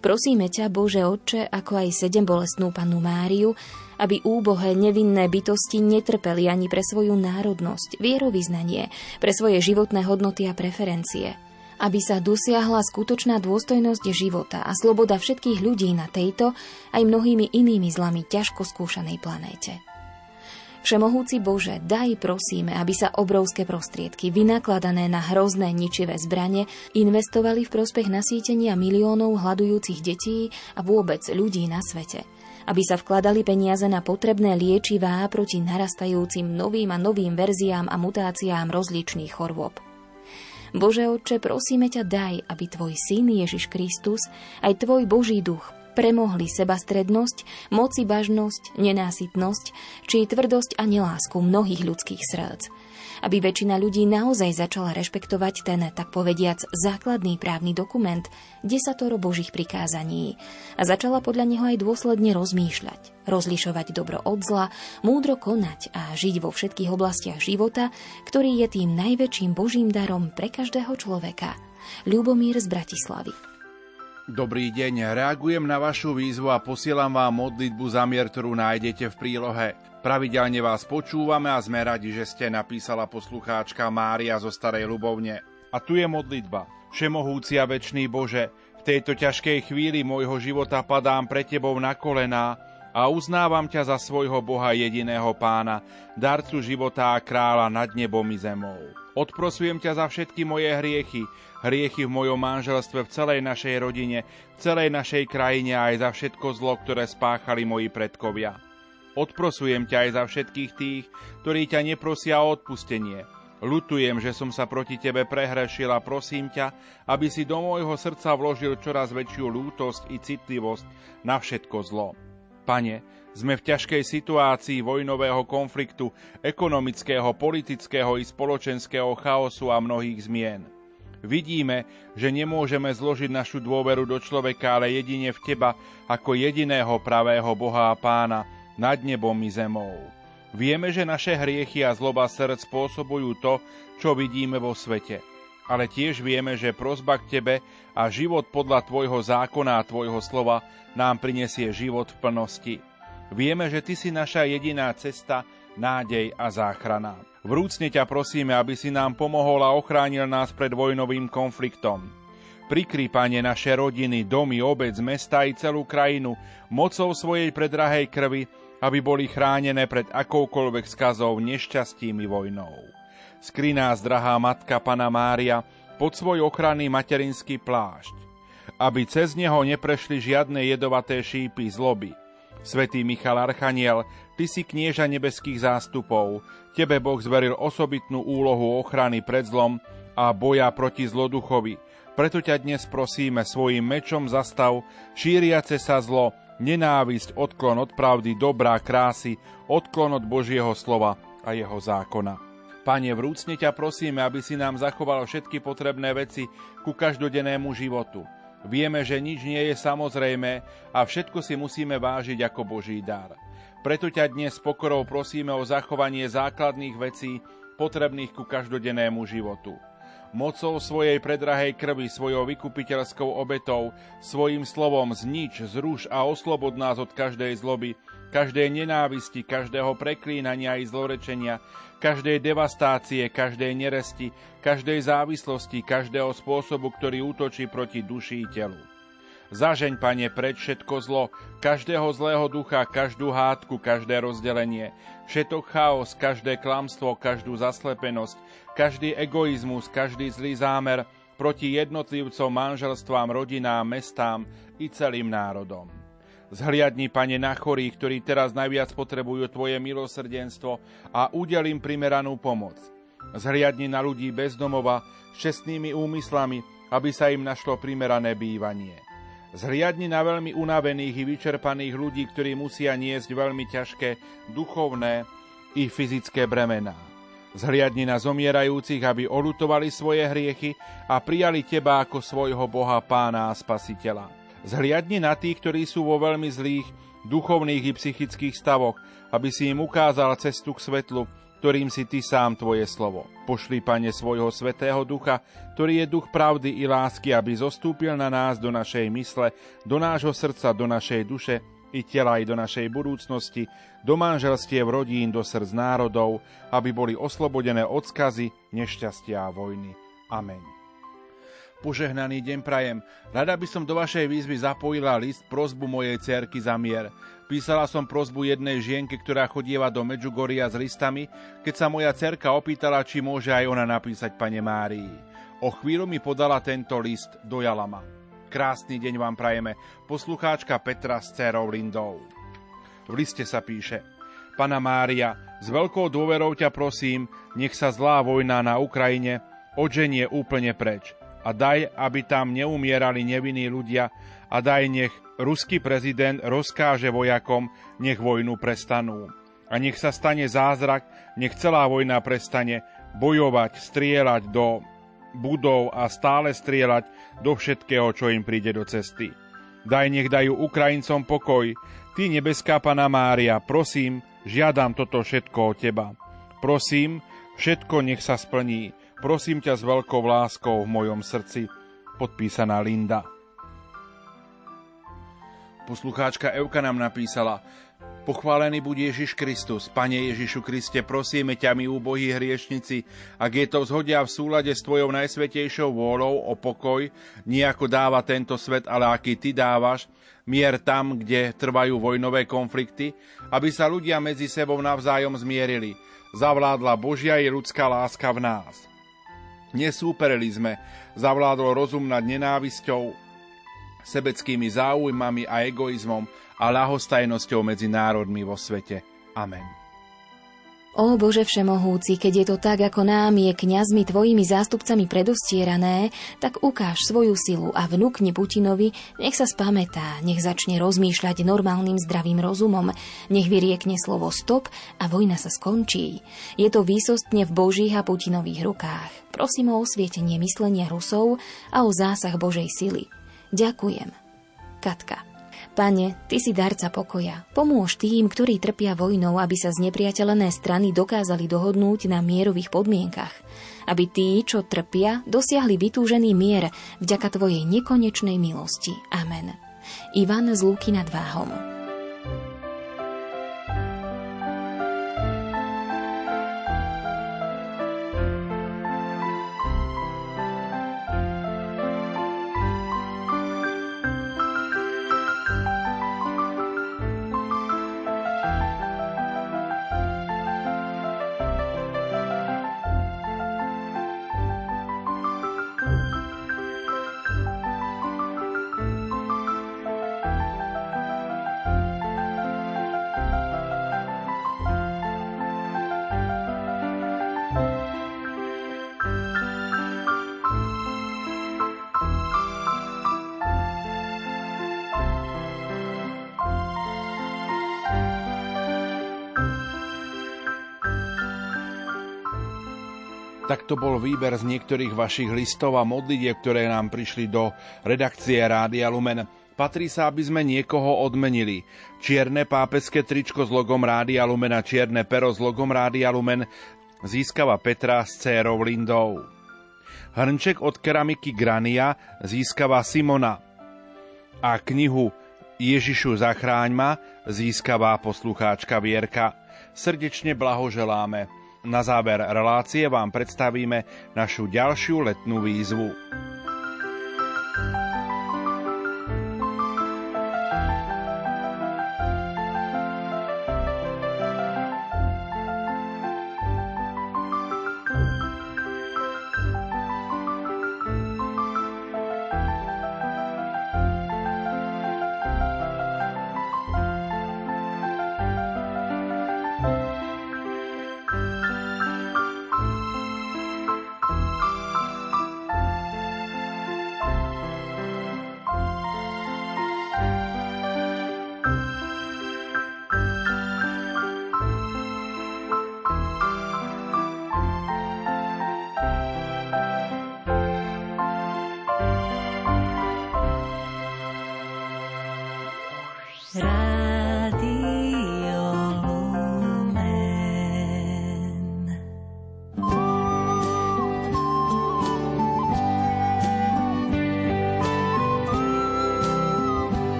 Prosíme ťa, Bože Otče, ako aj sedem bolestnú pannu Máriu, aby úbohé nevinné bytosti netrpeli ani pre svoju národnosť, vierovýznanie, pre svoje životné hodnoty a preferencie. Aby sa dosiahla skutočná dôstojnosť života a sloboda všetkých ľudí na tejto aj mnohými inými zlami ťažko skúšanej planéte. Všemohúci Bože, daj prosíme, aby sa obrovské prostriedky vynakladané na hrozné ničivé zbranie investovali v prospech nasýtenia miliónov hľadujúcich detí a vôbec ľudí na svete – aby sa vkladali peniaze na potrebné liečivá proti narastajúcim novým a novým verziám a mutáciám rozličných chorôb. Bože Otče, prosíme ťa daj, aby Tvoj Syn Ježiš Kristus, aj Tvoj Boží duch premohli sebastrednosť, moci bažnosť, nenásytnosť, či tvrdosť a nelásku mnohých ľudských srdc aby väčšina ľudí naozaj začala rešpektovať ten, tak povediac, základný právny dokument, desatoro Božích prikázaní a začala podľa neho aj dôsledne rozmýšľať, rozlišovať dobro od zla, múdro konať a žiť vo všetkých oblastiach života, ktorý je tým najväčším Božím darom pre každého človeka. Ľubomír z Bratislavy. Dobrý deň, reagujem na vašu výzvu a posielam vám modlitbu za mier, ktorú nájdete v prílohe. Pravidelne vás počúvame a sme radi, že ste napísala poslucháčka Mária zo Starej Ľubovne. A tu je modlitba. Všemohúci a večný Bože, v tejto ťažkej chvíli môjho života padám pre Tebou na kolená a uznávam ťa za svojho Boha jediného pána, darcu života a kráľa nad nebom i zemou. Odprosujem ťa za všetky moje hriechy, hriechy v mojom manželstve, v celej našej rodine, v celej našej krajine aj za všetko zlo, ktoré spáchali moji predkovia. Odprosujem ťa aj za všetkých tých, ktorí ťa neprosia o odpustenie. Lutujem, že som sa proti tebe prehrešil a prosím ťa, aby si do môjho srdca vložil čoraz väčšiu lútosť i citlivosť na všetko zlo. Pane, sme v ťažkej situácii vojnového konfliktu, ekonomického, politického i spoločenského chaosu a mnohých zmien. Vidíme, že nemôžeme zložiť našu dôveru do človeka, ale jedine v Teba ako jediného pravého Boha a Pána, nad nebom i zemou. Vieme, že naše hriechy a zloba srdc spôsobujú to, čo vidíme vo svete. Ale tiež vieme, že prozba k Tebe a život podľa Tvojho zákona a Tvojho slova nám prinesie život v plnosti. Vieme, že Ty si naša jediná cesta, nádej a záchrana. Vrúcne ťa prosíme, aby si nám pomohol a ochránil nás pred vojnovým konfliktom. Prikry, naše rodiny, domy, obec, mesta i celú krajinu mocou svojej predrahej krvi aby boli chránené pred akoukoľvek skazou, nešťastím vojnou. Skry nás, drahá matka Pana Mária, pod svoj ochranný materinský plášť, aby cez neho neprešli žiadne jedovaté šípy zloby. Svetý Michal Archaniel, ty si knieža nebeských zástupov, tebe Boh zveril osobitnú úlohu ochrany pred zlom a boja proti zloduchovi. Preto ťa dnes prosíme svojim mečom zastav šíriace sa zlo, nenávisť, odklon od pravdy, dobrá, krásy, odklon od Božieho slova a jeho zákona. Pane, vrúcne ťa prosíme, aby si nám zachoval všetky potrebné veci ku každodennému životu. Vieme, že nič nie je samozrejme a všetko si musíme vážiť ako Boží dar. Preto ťa dnes pokorou prosíme o zachovanie základných vecí potrebných ku každodennému životu mocou svojej predrahej krvi, svojou vykupiteľskou obetou, svojim slovom znič, zruš a oslobod nás od každej zloby, každej nenávisti, každého preklínania i zlorečenia, každej devastácie, každej neresti, každej závislosti, každého spôsobu, ktorý útočí proti duši i telu. Zažeň, Pane, preč všetko zlo, každého zlého ducha, každú hádku, každé rozdelenie, všetok chaos, každé klamstvo, každú zaslepenosť, každý egoizmus, každý zlý zámer proti jednotlivcom, manželstvám, rodinám, mestám i celým národom. Zhliadni, Pane, na chorých, ktorí teraz najviac potrebujú Tvoje milosrdenstvo a udelím primeranú pomoc. Zhliadni na ľudí bez domova s čestnými úmyslami, aby sa im našlo primerané bývanie. Zhliadni na veľmi unavených i vyčerpaných ľudí, ktorí musia niesť veľmi ťažké duchovné i fyzické bremená. Zhliadni na zomierajúcich, aby olutovali svoje hriechy a prijali Teba ako svojho Boha, Pána a Spasiteľa. Zhliadni na tých, ktorí sú vo veľmi zlých duchovných i psychických stavoch, aby si im ukázal cestu k svetlu, ktorým si Ty sám Tvoje slovo. Pošli, Pane, svojho svetého ducha, ktorý je duch pravdy i lásky, aby zostúpil na nás do našej mysle, do nášho srdca, do našej duše i tela, i do našej budúcnosti, do manželstiev rodín, do srdc národov, aby boli oslobodené od skazy, nešťastia a vojny. Amen. Požehnaný deň prajem. Rada by som do vašej výzvy zapojila list prozbu mojej cerky za mier. Písala som prozbu jednej žienke, ktorá chodieva do Medžugoria s listami, keď sa moja cerka opýtala, či môže aj ona napísať pane Márii. O chvíľu mi podala tento list, dojala ma. Krásny deň vám prajeme, poslucháčka Petra s dcerou Lindou. V liste sa píše Pana Mária, s veľkou dôverou ťa prosím, nech sa zlá vojna na Ukrajine odženie úplne preč a daj, aby tam neumierali nevinní ľudia a daj nech ruský prezident rozkáže vojakom, nech vojnu prestanú. A nech sa stane zázrak, nech celá vojna prestane bojovať, strieľať do budov a stále strieľať do všetkého, čo im príde do cesty. Daj nech dajú Ukrajincom pokoj. Ty, nebeská Pana Mária, prosím, žiadam toto všetko od Teba. Prosím, všetko nech sa splní. Prosím ťa s veľkou láskou v mojom srdci. Podpísaná Linda. Poslucháčka Evka nám napísala Pochválený buď Ježiš Kristus. Pane Ježišu Kriste, prosíme ťa, my úbohí hriešnici, ak je to vzhodia v súlade s Tvojou najsvetejšou vôľou o pokoj, nie ako dáva tento svet, ale aký Ty dávaš, mier tam, kde trvajú vojnové konflikty, aby sa ľudia medzi sebou navzájom zmierili. Zavládla Božia i ľudská láska v nás. Nesúperili sme, zavládol rozum nad nenávisťou, sebeckými záujmami a egoizmom a ľahostajnosťou medzi národmi vo svete. Amen. Ó Bože Všemohúci, keď je to tak, ako nám je kňazmi tvojimi zástupcami predostierané, tak ukáž svoju silu a vnúkni Putinovi, nech sa spamätá, nech začne rozmýšľať normálnym zdravým rozumom, nech vyriekne slovo stop a vojna sa skončí. Je to výsostne v Božích a Putinových rukách. Prosím o osvietenie myslenia Rusov a o zásah Božej sily. Ďakujem. Katka. Pane, Ty si darca pokoja. Pomôž tým, ktorí trpia vojnou, aby sa z nepriateľené strany dokázali dohodnúť na mierových podmienkach. Aby tí, čo trpia, dosiahli vytúžený mier vďaka Tvojej nekonečnej milosti. Amen. Ivan z Lúky nad Váhom. To bol výber z niektorých vašich listov a modlitieb, ktoré nám prišli do redakcie Rádia Lumen. Patrí sa, aby sme niekoho odmenili. Čierne pápeské tričko s logom Rádia Lumen a čierne pero s logom Rádia Lumen získava Petra s cérou Lindou. Hrnček od keramiky Grania získava Simona. A knihu Ježišu zachráň ma získava poslucháčka Vierka. Srdečne blahoželáme. Na záver relácie vám predstavíme našu ďalšiu letnú výzvu.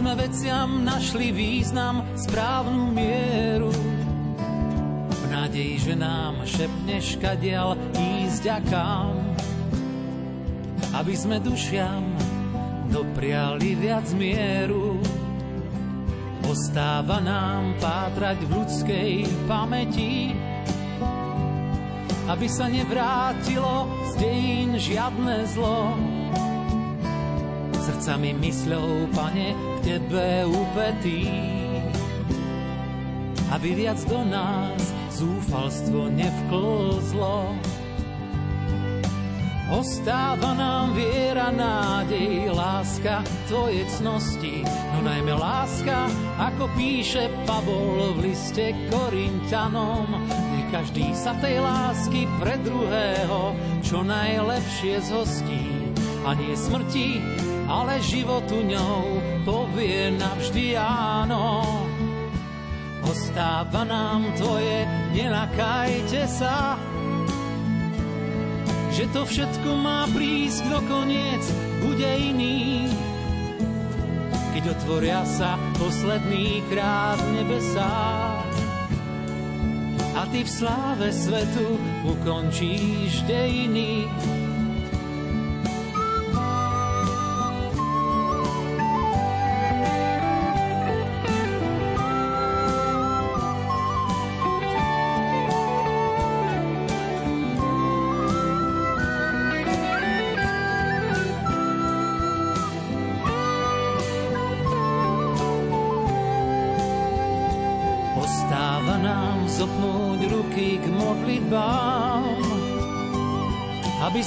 Sme veciam našli význam, správnu mieru. V nádeji, že nám šepneš kadial ísť a kam. Aby sme dušiam dopriali viac mieru. Ostáva nám pátrať v ľudskej pamäti, aby sa nevrátilo z dejín žiadne zlo. Srdcami mysľou, pane, tebe upetý, aby viac do nás zúfalstvo nevklzlo. Ostáva nám viera, nádej, láska, tvoje cnosti, no najmä láska, ako píše Pavol v liste Korintianom. Každý sa tej lásky pre druhého čo najlepšie zhostí a nie smrti, ale životu ňou povie navždy áno. Ostáva nám tvoje, nenakajte sa, že to všetko má prísť do koniec, bude iný. Keď otvoria sa posledný krát nebesá a ty v sláve svetu ukončíš dejiny.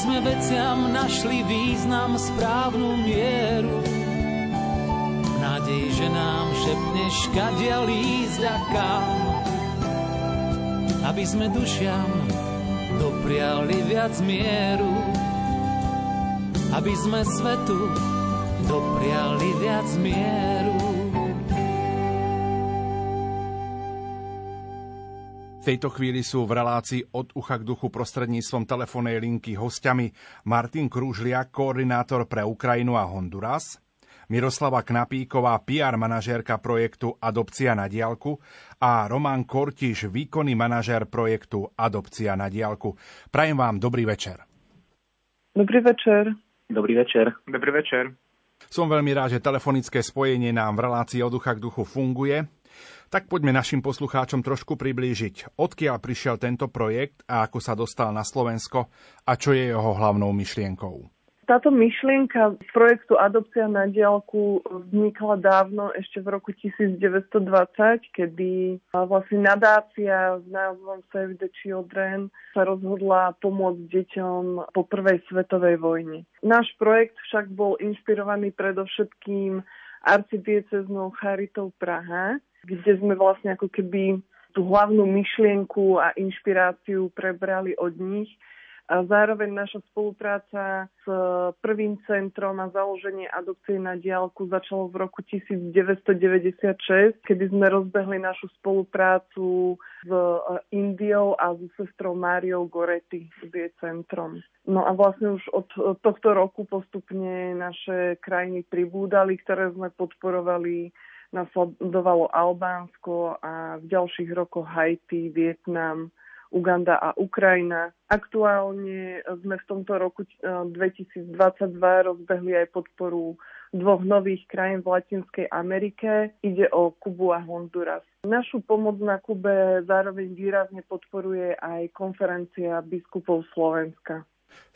Sme veciam našli význam správnu mieru. Nádej, že nám šepneš, kadia lísť a kam, aby sme dušiam dopriali viac mieru, aby sme svetu dopriali viac mieru. V tejto chvíli sú v relácii od ucha k duchu prostredníctvom telefónnej linky hostiami Martin Krúžliak, koordinátor pre Ukrajinu a Honduras, Miroslava Knapíková, PR manažérka projektu Adopcia na diálku a Roman Kortiš, výkonný manažér projektu Adopcia na diálku. Prajem vám dobrý večer. Dobrý večer. Dobrý večer. Dobrý večer. Som veľmi rád, že telefonické spojenie nám v relácii od ducha k duchu funguje. Tak poďme našim poslucháčom trošku priblížiť, odkiaľ prišiel tento projekt a ako sa dostal na Slovensko a čo je jeho hlavnou myšlienkou. Táto myšlienka projektu Adopcia na diálku vznikla dávno, ešte v roku 1920, kedy vlastne nadácia s názvom Save the Children sa rozhodla pomôcť deťom po prvej svetovej vojne. Náš projekt však bol inšpirovaný predovšetkým arcidieceznou Charitou Praha, kde sme vlastne ako keby tú hlavnú myšlienku a inšpiráciu prebrali od nich a zároveň naša spolupráca s prvým centrom a založenie adopcie na diálku začalo v roku 1996, kedy sme rozbehli našu spoluprácu s e, Indiou a so sestrou Máriou Goretti, kde je centrom. No a vlastne už od tohto roku postupne naše krajiny pribúdali, ktoré sme podporovali nasledovalo Albánsko a v ďalších rokoch Haiti, Vietnam, Uganda a Ukrajina. Aktuálne sme v tomto roku 2022 eh, rozbehli aj podporu dvoch nových krajín v Latinskej Amerike. Ide o Kubu a Honduras. Našu pomoc na Kube zároveň výrazne podporuje aj konferencia biskupov Slovenska.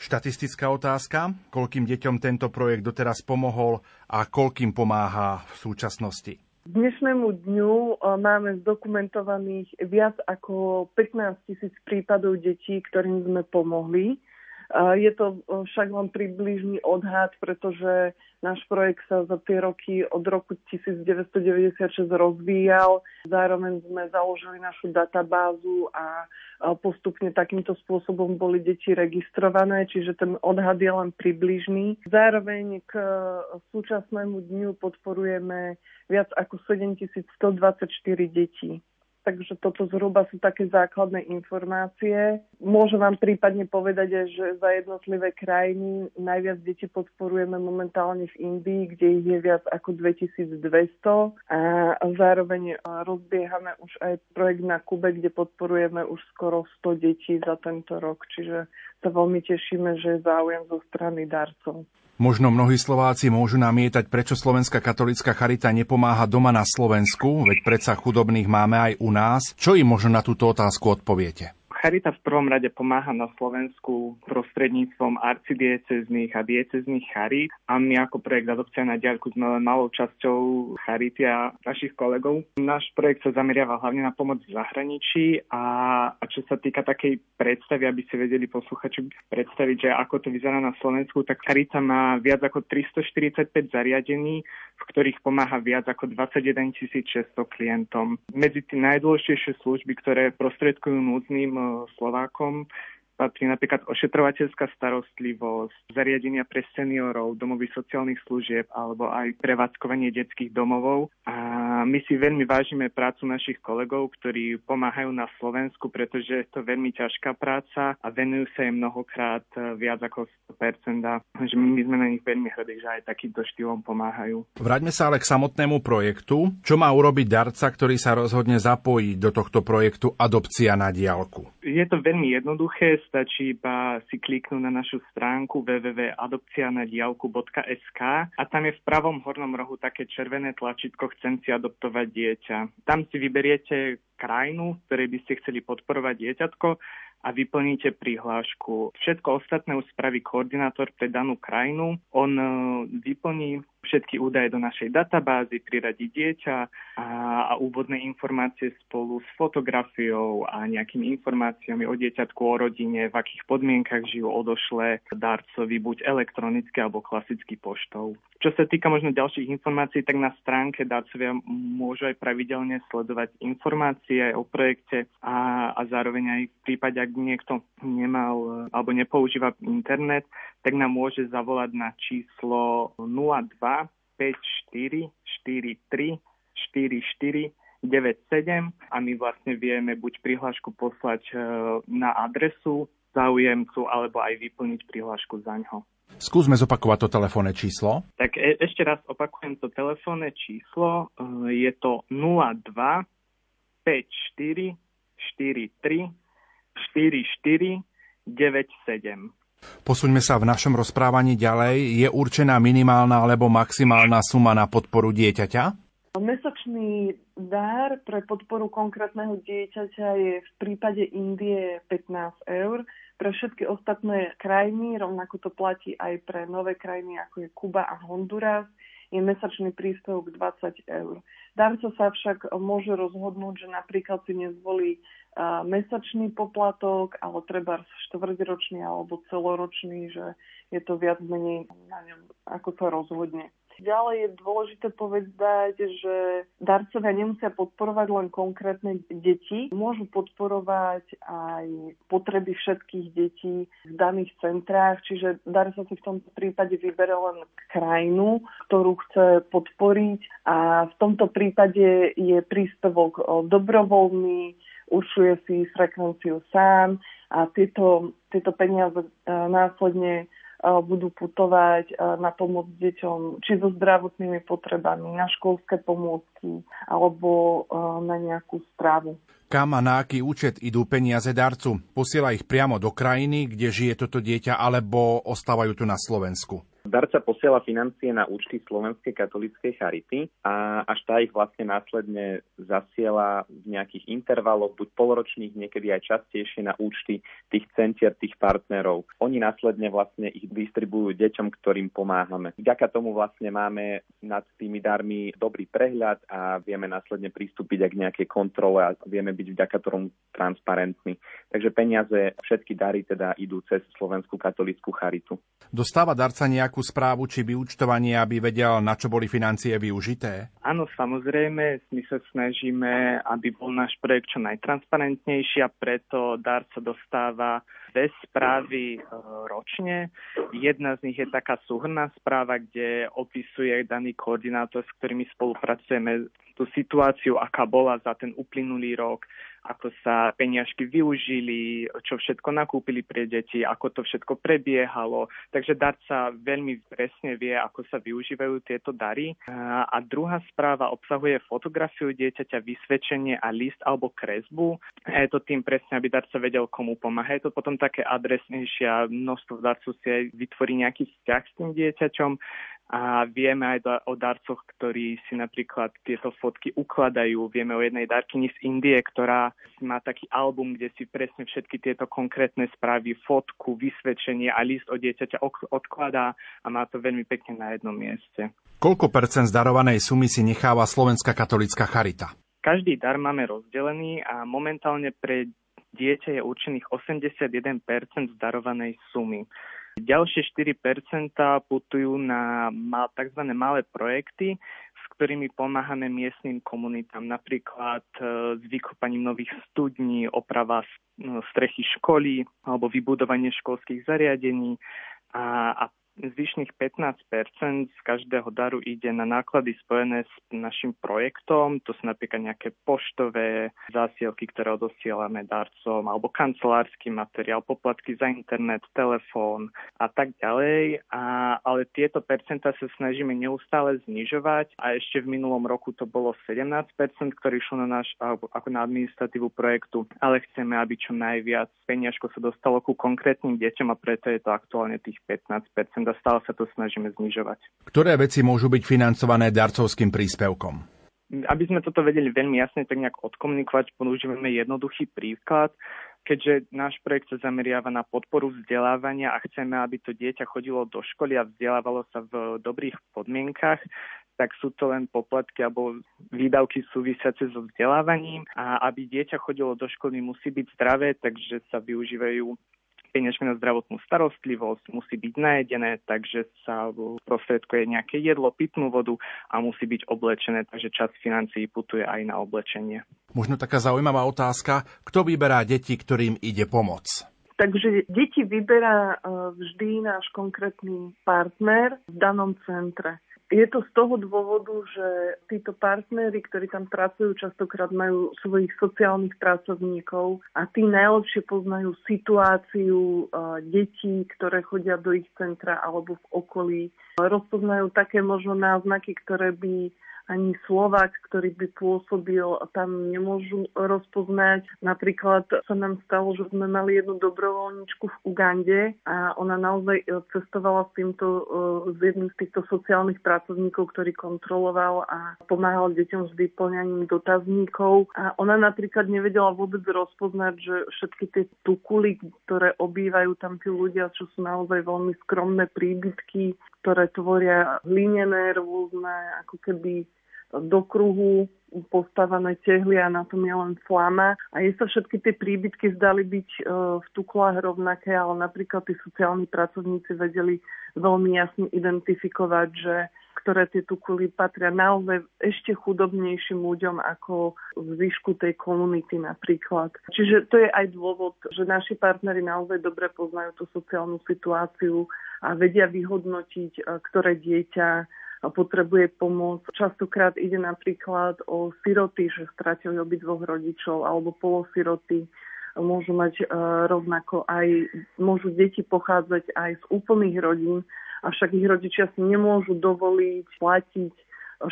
Štatistická otázka. Koľkým deťom tento projekt doteraz pomohol a koľkým pomáha v súčasnosti? Dnešnému dňu e, máme zdokumentovaných viac ako 15 tisíc prípadov detí, ktorým sme pomohli. Je to však len približný odhad, pretože náš projekt sa za tie roky od roku 1996 rozvíjal. Zároveň sme založili našu databázu a postupne takýmto spôsobom boli deti registrované, čiže ten odhad je len približný. Zároveň k súčasnému dňu podporujeme viac ako 7124 detí takže toto zhruba sú také základné informácie. Môžem vám prípadne povedať, že za jednotlivé krajiny najviac detí podporujeme momentálne v Indii, kde ich je viac ako 2200 a zároveň rozbiehame už aj projekt na Kube, kde podporujeme už skoro 100 detí za tento rok, čiže sa veľmi tešíme, že je záujem zo strany darcov. Možno mnohí Slováci môžu namietať, prečo Slovenská katolická charita nepomáha doma na Slovensku, veď predsa chudobných máme aj u nás. Čo im možno na túto otázku odpoviete? Charita v prvom rade pomáha na Slovensku prostredníctvom arcidiecezných a diecezných charít a my ako projekt Adopcia na diaľku sme len malou časťou charity a našich kolegov. Náš projekt sa zameriava hlavne na pomoc v zahraničí a, a čo sa týka takej predstavy, aby si vedeli posluchači predstaviť, že ako to vyzerá na Slovensku, tak Charita má viac ako 345 zariadení, v ktorých pomáha viac ako 21 600 klientom. Medzi tie najdôležitejšie služby, ktoré prostredkujú núdznym Slovákom patrí napríklad ošetrovateľská starostlivosť, zariadenia pre seniorov, domovy sociálnych služieb alebo aj prevádzkovanie detských domovov. A my si veľmi vážime prácu našich kolegov, ktorí pomáhajú na Slovensku, pretože je to veľmi ťažká práca a venujú sa im mnohokrát viac ako 100%. A že my sme na nich veľmi hrdí, že aj takýmto štýlom pomáhajú. Vráťme sa ale k samotnému projektu. Čo má urobiť darca, ktorý sa rozhodne zapojiť do tohto projektu Adopcia na diálku? Je to veľmi jednoduché stačí iba si kliknúť na našu stránku www.adopcianadialku.sk a tam je v pravom hornom rohu také červené tlačítko Chcem si adoptovať dieťa. Tam si vyberiete krajinu, v ktorej by ste chceli podporovať dieťatko a vyplníte prihlášku. Všetko ostatné už spraví koordinátor pre danú krajinu. On e, vyplní všetky údaje do našej databázy, priradí dieťa a, a úvodné informácie spolu s fotografiou a nejakými informáciami o dieťatku, o rodine, v akých podmienkach žijú, odošle darcovi buď elektronicky alebo klasicky poštou. Čo sa týka možno ďalších informácií, tak na stránke darcovia môžu aj pravidelne sledovať informácie o projekte a, a zároveň aj v prípade, ak niekto nemal alebo nepoužíva internet, tak nám môže zavolať na číslo 02 54 43 44 97 a my vlastne vieme buď prihlášku poslať e, na adresu záujemcu alebo aj vyplniť prihlášku za ňo. Skúsme zopakovať to telefónne číslo. Tak e- ešte raz opakujem to telefónne číslo. E, je to 02 54 43 44 97. Posuňme sa v našom rozprávaní ďalej. Je určená minimálna alebo maximálna suma na podporu dieťaťa? Mesačný dar pre podporu konkrétneho dieťaťa je v prípade Indie 15 eur. Pre všetky ostatné krajiny, rovnako to platí aj pre nové krajiny ako je Kuba a Honduras, je mesačný príspevok 20 eur. Darca sa však môže rozhodnúť, že napríklad si nezvolí mesačný poplatok, ale treba štvrťročný alebo celoročný, že je to viac menej ňom, ako sa rozhodne. Ďalej je dôležité povedať, že darcovia nemusia podporovať len konkrétne deti, môžu podporovať aj potreby všetkých detí v daných centrách, čiže darca si v tomto prípade vybere len krajinu, ktorú chce podporiť a v tomto prípade je príspevok dobrovoľný, určuje si frekvenciu sám a tieto, tieto peniaze e, následne e, budú putovať e, na pomoc deťom či so zdravotnými potrebami, na školské pomôcky alebo na nejakú správu. Kam a na aký účet idú peniaze darcu? Posiela ich priamo do krajiny, kde žije toto dieťa, alebo ostávajú tu na Slovensku? Darca posiela financie na účty Slovenskej katolíckej charity a až tá ich vlastne následne zasiela v nejakých intervaloch, buď poloročných, niekedy aj častejšie na účty tých centier, tých partnerov. Oni následne vlastne ich distribujú deťom, ktorým pomáhame. Vďaka tomu vlastne máme nad tými darmi dobrý prehľad a vieme následne pristúpiť aj k nejakej kontrole a vieme byť vďaka tomu transparentní. Takže peniaze, všetky dary teda idú cez Slovenskú katolícku charitu. Dostáva darca nejakú správu či vyučtovanie, aby vedel, na čo boli financie využité? Áno, samozrejme. My sa snažíme, aby bol náš projekt čo najtransparentnejší a preto darca dostáva dve správy e, ročne. Jedna z nich je taká súhrná správa, kde opisuje daný koordinátor, s ktorými spolupracujeme tú situáciu, aká bola za ten uplynulý rok, ako sa peniažky využili, čo všetko nakúpili pre deti, ako to všetko prebiehalo. Takže darca veľmi presne vie, ako sa využívajú tieto dary. A druhá správa obsahuje fotografiu dieťaťa, vysvedčenie a list alebo kresbu. Je to tým presne, aby darca vedel, komu pomáha. Je to potom také adresnejšie a množstvo darcov si aj vytvorí nejaký vzťah s tým dieťaťom a vieme aj o darcoch, ktorí si napríklad tieto fotky ukladajú. Vieme o jednej darkyni z Indie, ktorá má taký album, kde si presne všetky tieto konkrétne správy, fotku, vysvedčenie a list od dieťaťa odkladá a má to veľmi pekne na jednom mieste. Koľko percent zdarovanej sumy si necháva Slovenská katolická charita? Každý dar máme rozdelený a momentálne pre dieťa je určených 81% zdarovanej sumy. Ďalšie 4% putujú na tzv. malé projekty, s ktorými pomáhame miestnym komunitám, napríklad e, s vykopaním nových studní, oprava no, strechy školy alebo vybudovanie školských zariadení a, a Zvyšných 15% z každého daru ide na náklady spojené s našim projektom, to sú napríklad nejaké poštové zásielky, ktoré odosielame darcom, alebo kancelársky materiál, poplatky za internet, telefón a tak ďalej. A, ale tieto percentá sa snažíme neustále znižovať. A ešte v minulom roku to bolo 17% ktorí išlo na náš, ako na administratívu projektu, ale chceme, aby čo najviac peniažko sa dostalo ku konkrétnym deťom a preto je to aktuálne tých 15 a stále sa to snažíme znižovať. Ktoré veci môžu byť financované darcovským príspevkom? Aby sme toto vedeli veľmi jasne tak nejak odkomunikovať, používame jednoduchý príklad. keďže náš projekt sa zameriava na podporu vzdelávania a chceme, aby to dieťa chodilo do školy a vzdelávalo sa v dobrých podmienkach, tak sú to len poplatky alebo výdavky súvisiace so vzdelávaním a aby dieťa chodilo do školy musí byť zdravé, takže sa využívajú peniažmi na zdravotnú starostlivosť, musí byť najedené, takže sa prostredkuje nejaké jedlo, pitnú vodu a musí byť oblečené, takže čas financií putuje aj na oblečenie. Možno taká zaujímavá otázka, kto vyberá deti, ktorým ide pomoc? Takže deti vyberá e, vždy náš konkrétny partner v danom centre. Je to z toho dôvodu, že títo partnery, ktorí tam pracujú, častokrát majú svojich sociálnych pracovníkov a tí najlepšie poznajú situáciu uh, detí, ktoré chodia do ich centra alebo v okolí. Rozpoznajú také možno náznaky, ktoré by ani Slovák, ktorý by pôsobil, tam nemôžu rozpoznať. Napríklad sa nám stalo, že sme mali jednu dobrovoľničku v Ugande a ona naozaj e, cestovala s týmto, e, s jedným z týchto sociálnych pracovníkov, ktorý kontroloval a pomáhal deťom s vyplňaním dotazníkov. A ona napríklad nevedela vôbec rozpoznať, že všetky tie tukuly, ktoré obývajú tam tí ľudia, čo sú naozaj veľmi skromné príbytky, ktoré tvoria hlinené rôzne, ako keby do kruhu postavané tehly a na tom je len flama. A je sa všetky tie príbytky zdali byť e, v tuklách rovnaké, ale napríklad tí sociálni pracovníci vedeli veľmi jasne identifikovať, že ktoré tie tukuly patria naozaj ešte chudobnejším ľuďom ako v zvyšku tej komunity napríklad. Čiže to je aj dôvod, že naši partnery naozaj dobre poznajú tú sociálnu situáciu a vedia vyhodnotiť, e, ktoré dieťa potrebuje pomoc. Častokrát ide napríklad o siroty, že stratili obidvoch rodičov alebo polosiroty. Môžu mať e, rovnako aj, môžu deti pochádzať aj z úplných rodín, avšak ich rodičia si nemôžu dovoliť platiť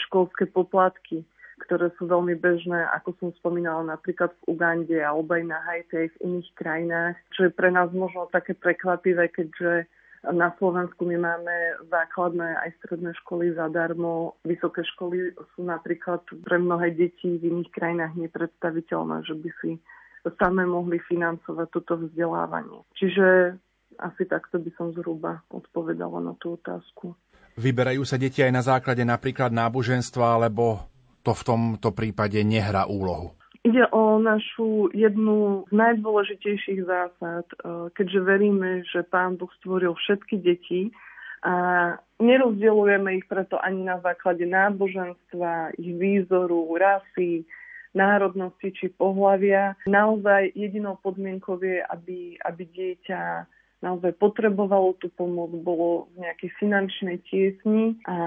školské poplatky ktoré sú veľmi bežné, ako som spomínala napríklad v Ugande alebo aj na Haiti aj v iných krajinách, čo je pre nás možno také prekvapivé, keďže na Slovensku my máme základné aj stredné školy zadarmo. Vysoké školy sú napríklad pre mnohé deti v iných krajinách nepredstaviteľné, že by si same mohli financovať toto vzdelávanie. Čiže asi takto by som zhruba odpovedala na tú otázku. Vyberajú sa deti aj na základe napríklad náboženstva, alebo to v tomto prípade nehrá úlohu? Ide o našu jednu z najdôležitejších zásad, e, keďže veríme, že Pán Boh stvoril všetky deti a nerozdielujeme ich preto ani na základe náboženstva, ich výzoru, rasy, národnosti či pohlavia. Naozaj jedinou podmienkou je, aby, aby dieťa naozaj potrebovalo tú pomoc, bolo v nejakej finančnej tiesni a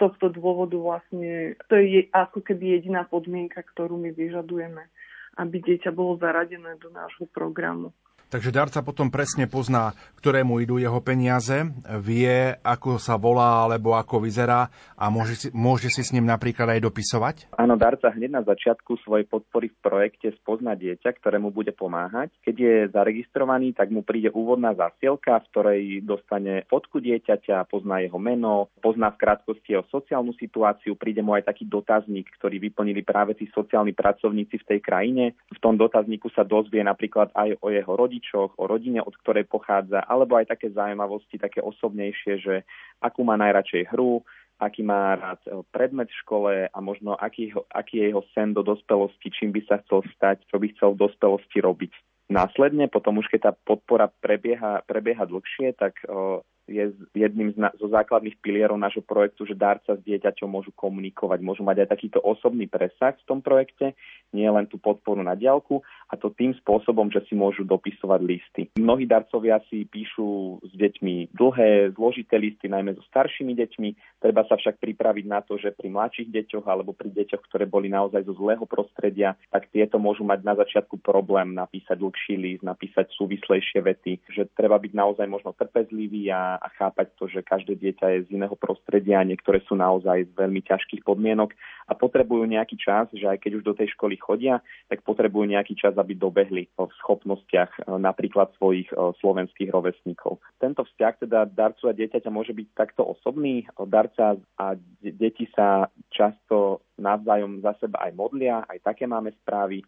tohto dôvodu vlastne, to je ako keby jediná podmienka, ktorú my vyžadujeme, aby dieťa bolo zaradené do nášho programu. Takže darca potom presne pozná, ktorému idú jeho peniaze, vie, ako sa volá alebo ako vyzerá a môže si, môže si s ním napríklad aj dopisovať? Áno, darca hneď na začiatku svojej podpory v projekte spozna dieťa, ktorému bude pomáhať. Keď je zaregistrovaný, tak mu príde úvodná zasielka, v ktorej dostane fotku dieťaťa, pozná jeho meno, pozná v krátkosti jeho sociálnu situáciu, príde mu aj taký dotazník, ktorý vyplnili práve tí sociálni pracovníci v tej krajine. V tom dotazníku sa dozvie napríklad aj o jeho rodičoch, rodičoch, o rodine, od ktorej pochádza, alebo aj také zaujímavosti, také osobnejšie, že akú má najradšej hru, aký má rád eh, predmet v škole a možno aký, aký je jeho sen do dospelosti, čím by sa chcel stať, čo by chcel v dospelosti robiť. Následne, potom už keď tá podpora prebieha, prebieha dlhšie, tak eh, je jedným z, zo základných pilierov nášho projektu, že dárca s dieťaťom môžu komunikovať, môžu mať aj takýto osobný presah v tom projekte, nie len tú podporu na diálku a to tým spôsobom, že si môžu dopisovať listy. Mnohí darcovia si píšu s deťmi dlhé, zložité listy, najmä so staršími deťmi. Treba sa však pripraviť na to, že pri mladších deťoch alebo pri deťoch, ktoré boli naozaj zo zlého prostredia, tak tieto môžu mať na začiatku problém napísať dlhší list, napísať súvislejšie vety, že treba byť naozaj možno trpezlivý a, a chápať to, že každé dieťa je z iného prostredia, niektoré sú naozaj z veľmi ťažkých podmienok a potrebujú nejaký čas, že aj keď už do tej školy chodia, tak potrebujú nejaký čas, aby dobehli v schopnostiach e, napríklad svojich e, slovenských rovesníkov. Tento vzťah teda darcu a dieťaťa môže byť takto osobný. Darca a deti sa často navzájom za seba aj modlia, aj také máme správy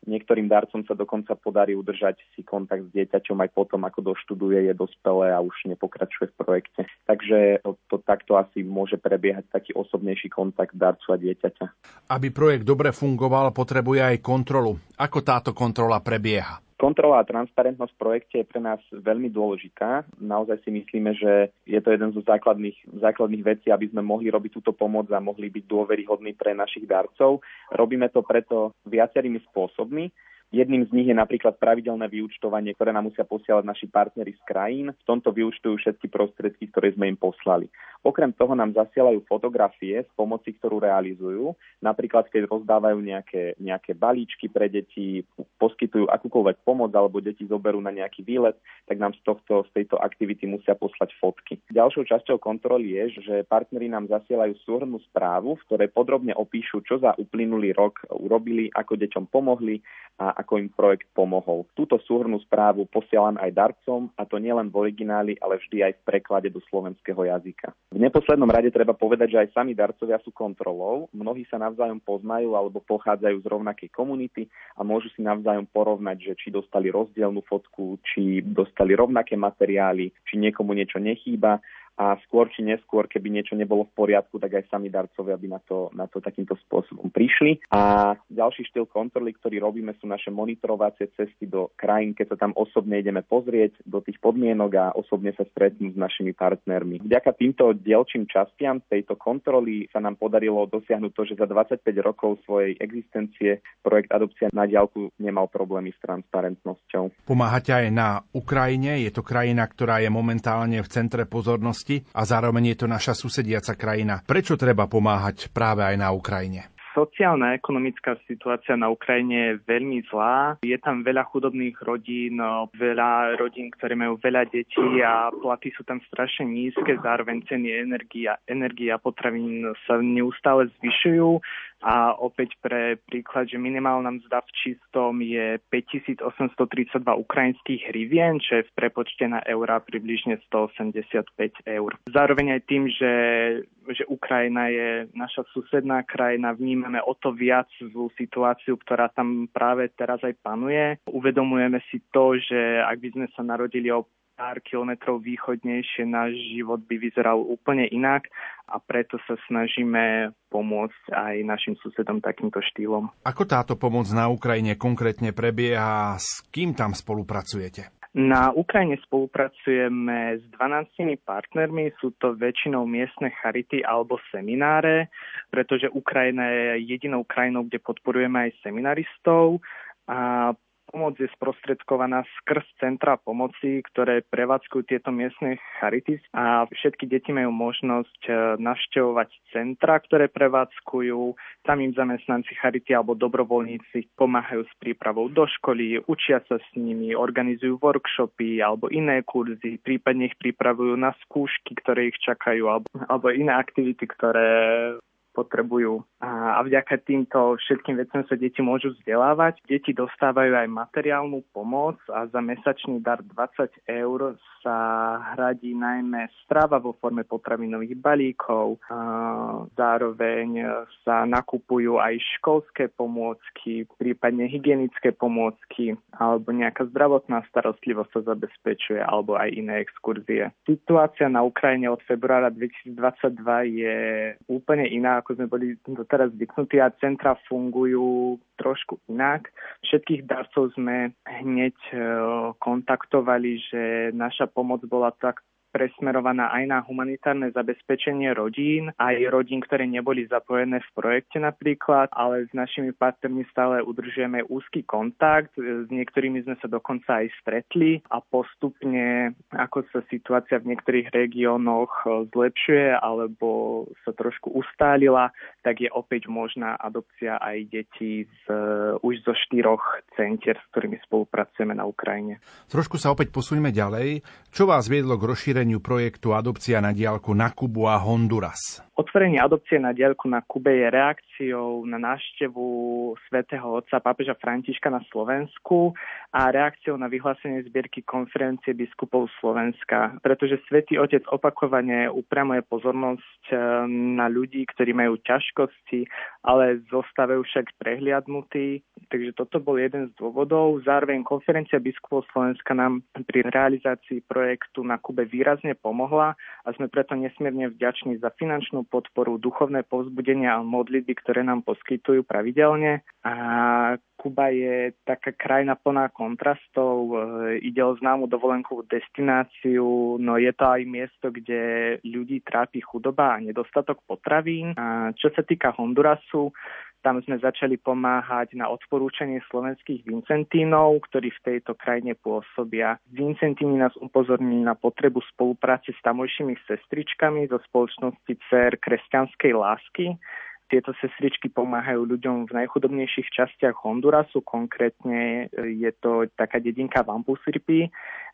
Niektorým darcom sa dokonca podarí udržať si kontakt s dieťaťom aj potom, ako doštuduje, je dospelé a už nepokračuje v projekte. Takže to, to takto asi môže prebiehať taký osobnejší kontakt darcu a dieťaťa. Aby projekt dobre fungoval, potrebuje aj kontrolu. Ako táto kontrola prebieha? Kontrola a transparentnosť v projekte je pre nás veľmi dôležitá. Naozaj si myslíme, že je to jeden zo základných, základných vecí, aby sme mohli robiť túto pomoc a mohli byť dôveryhodní pre našich darcov. Robíme to preto viacerými spôsobmi. Jedným z nich je napríklad pravidelné vyúčtovanie, ktoré nám musia posielať naši partnery z krajín. V tomto vyúčtujú všetky prostriedky, ktoré sme im poslali. Okrem toho nám zasielajú fotografie z pomoci, ktorú realizujú. Napríklad, keď rozdávajú nejaké, nejaké balíčky pre deti, poskytujú akúkoľvek pomoc alebo deti zoberú na nejaký výlet, tak nám z, tohto, z tejto aktivity musia poslať fotky. Ďalšou časťou kontroly je, že partneri nám zasielajú súhrnú správu, v ktorej podrobne opíšu, čo za uplynulý rok urobili, ako deťom pomohli a ako im projekt pomohol. Túto súhrnú správu posielam aj darcom, a to nielen v origináli, ale vždy aj v preklade do slovenského jazyka. V neposlednom rade treba povedať, že aj sami darcovia sú kontrolou. Mnohí sa navzájom poznajú alebo pochádzajú z rovnakej komunity a môžu si navzájom porovnať, že či dostali rozdielnú fotku, či dostali rovnaké materiály, či niekomu niečo nechýba a skôr či neskôr, keby niečo nebolo v poriadku, tak aj sami darcovia by na to, na to takýmto spôsobom prišli. A ďalší štýl kontroly, ktorý robíme, sú naše monitorovacie cesty do krajín, keď sa tam osobne ideme pozrieť do tých podmienok a osobne sa stretnúť s našimi partnermi. Vďaka týmto dielčím častiam tejto kontroly sa nám podarilo dosiahnuť to, že za 25 rokov svojej existencie projekt Adopcia na diálku nemal problémy s transparentnosťou. Pomáhate aj na Ukrajine, je to krajina, ktorá je momentálne v centre pozornosti oblasti a zároveň je to naša susediaca krajina. Prečo treba pomáhať práve aj na Ukrajine? Sociálna a ekonomická situácia na Ukrajine je veľmi zlá. Je tam veľa chudobných rodín, veľa rodín, ktoré majú veľa detí a platy sú tam strašne nízke, zároveň ceny energia, energia potravín sa neustále zvyšujú a opäť pre príklad, že minimálna mzda v čistom je 5832 ukrajinských hrivien, čo je v prepočte na eurá približne 185 eur. Zároveň aj tým, že, že Ukrajina je naša susedná krajina, vnímame o to viac zlú situáciu, ktorá tam práve teraz aj panuje. Uvedomujeme si to, že ak by sme sa narodili o pár kilometrov východnejšie náš život by vyzeral úplne inak a preto sa snažíme pomôcť aj našim susedom takýmto štýlom. Ako táto pomoc na Ukrajine konkrétne prebieha s kým tam spolupracujete? Na Ukrajine spolupracujeme s 12 partnermi, sú to väčšinou miestne charity alebo semináre, pretože Ukrajina je jedinou krajinou, kde podporujeme aj seminaristov a Pomoc je sprostredkovaná skrz centra pomoci, ktoré prevádzkujú tieto miestne charity a všetky deti majú možnosť e, navštevovať centra, ktoré prevádzkujú. Tam im zamestnanci charity alebo dobrovoľníci pomáhajú s prípravou do školy, učia sa s nimi, organizujú workshopy alebo iné kurzy, prípadne ich pripravujú na skúšky, ktoré ich čakajú alebo, alebo iné aktivity, ktoré potrebujú. A, vďaka týmto všetkým veciam sa deti môžu vzdelávať. Deti dostávajú aj materiálnu pomoc a za mesačný dar 20 eur sa hradí najmä strava vo forme potravinových balíkov. Zároveň sa nakupujú aj školské pomôcky, prípadne hygienické pomôcky alebo nejaká zdravotná starostlivosť sa zabezpečuje alebo aj iné exkurzie. Situácia na Ukrajine od februára 2022 je úplne iná, ako sme boli doteraz zvyknutí a centra fungujú trošku inak. Všetkých darcov sme hneď e, kontaktovali, že naša pomoc bola tak presmerovaná aj na humanitárne zabezpečenie rodín, aj rodín, ktoré neboli zapojené v projekte napríklad, ale s našimi partnermi stále udržujeme úzky kontakt, s niektorými sme sa dokonca aj stretli a postupne, ako sa situácia v niektorých regiónoch zlepšuje alebo sa trošku ustálila, tak je opäť možná adopcia aj detí z, už zo štyroch centier, s ktorými spolupracujeme na Ukrajine. Trošku sa opäť posuňme ďalej. Čo vás viedlo k rozšíreniu projektu Adopcia na diálku na Kubu a Honduras? Otvorenie adopcie na diaľku na Kube je reakciou na návštevu svätého otca pápeža Františka na Slovensku a reakciou na vyhlásenie zbierky konferencie biskupov Slovenska, pretože svätý otec opakovane upriamuje pozornosť eh, na ľudí, ktorí majú ťažkosti, ale zostávajú však prehliadnutí. Takže toto bol jeden z dôvodov. Zároveň konferencia biskupov Slovenska nám pri realizácii projektu na Kube výrazne pomohla a sme preto nesmierne vďační za finančnú podporu, duchovné povzbudenia a modlitby, ktoré nám poskytujú pravidelne. A Kuba je taká krajina plná kontrastov, e, ide o známu dovolenkovú destináciu, no je to aj miesto, kde ľudí trápi chudoba a nedostatok potravín. A čo sa týka Hondurasu, tam sme začali pomáhať na odporúčanie slovenských Vincentínov, ktorí v tejto krajine pôsobia. Vincentíni nás upozornili na potrebu spolupráce s tamojšími sestričkami zo spoločnosti CER kresťanskej lásky, tieto sestričky pomáhajú ľuďom v najchudobnejších častiach Hondurasu, konkrétne je to taká dedinka Vampusirpi,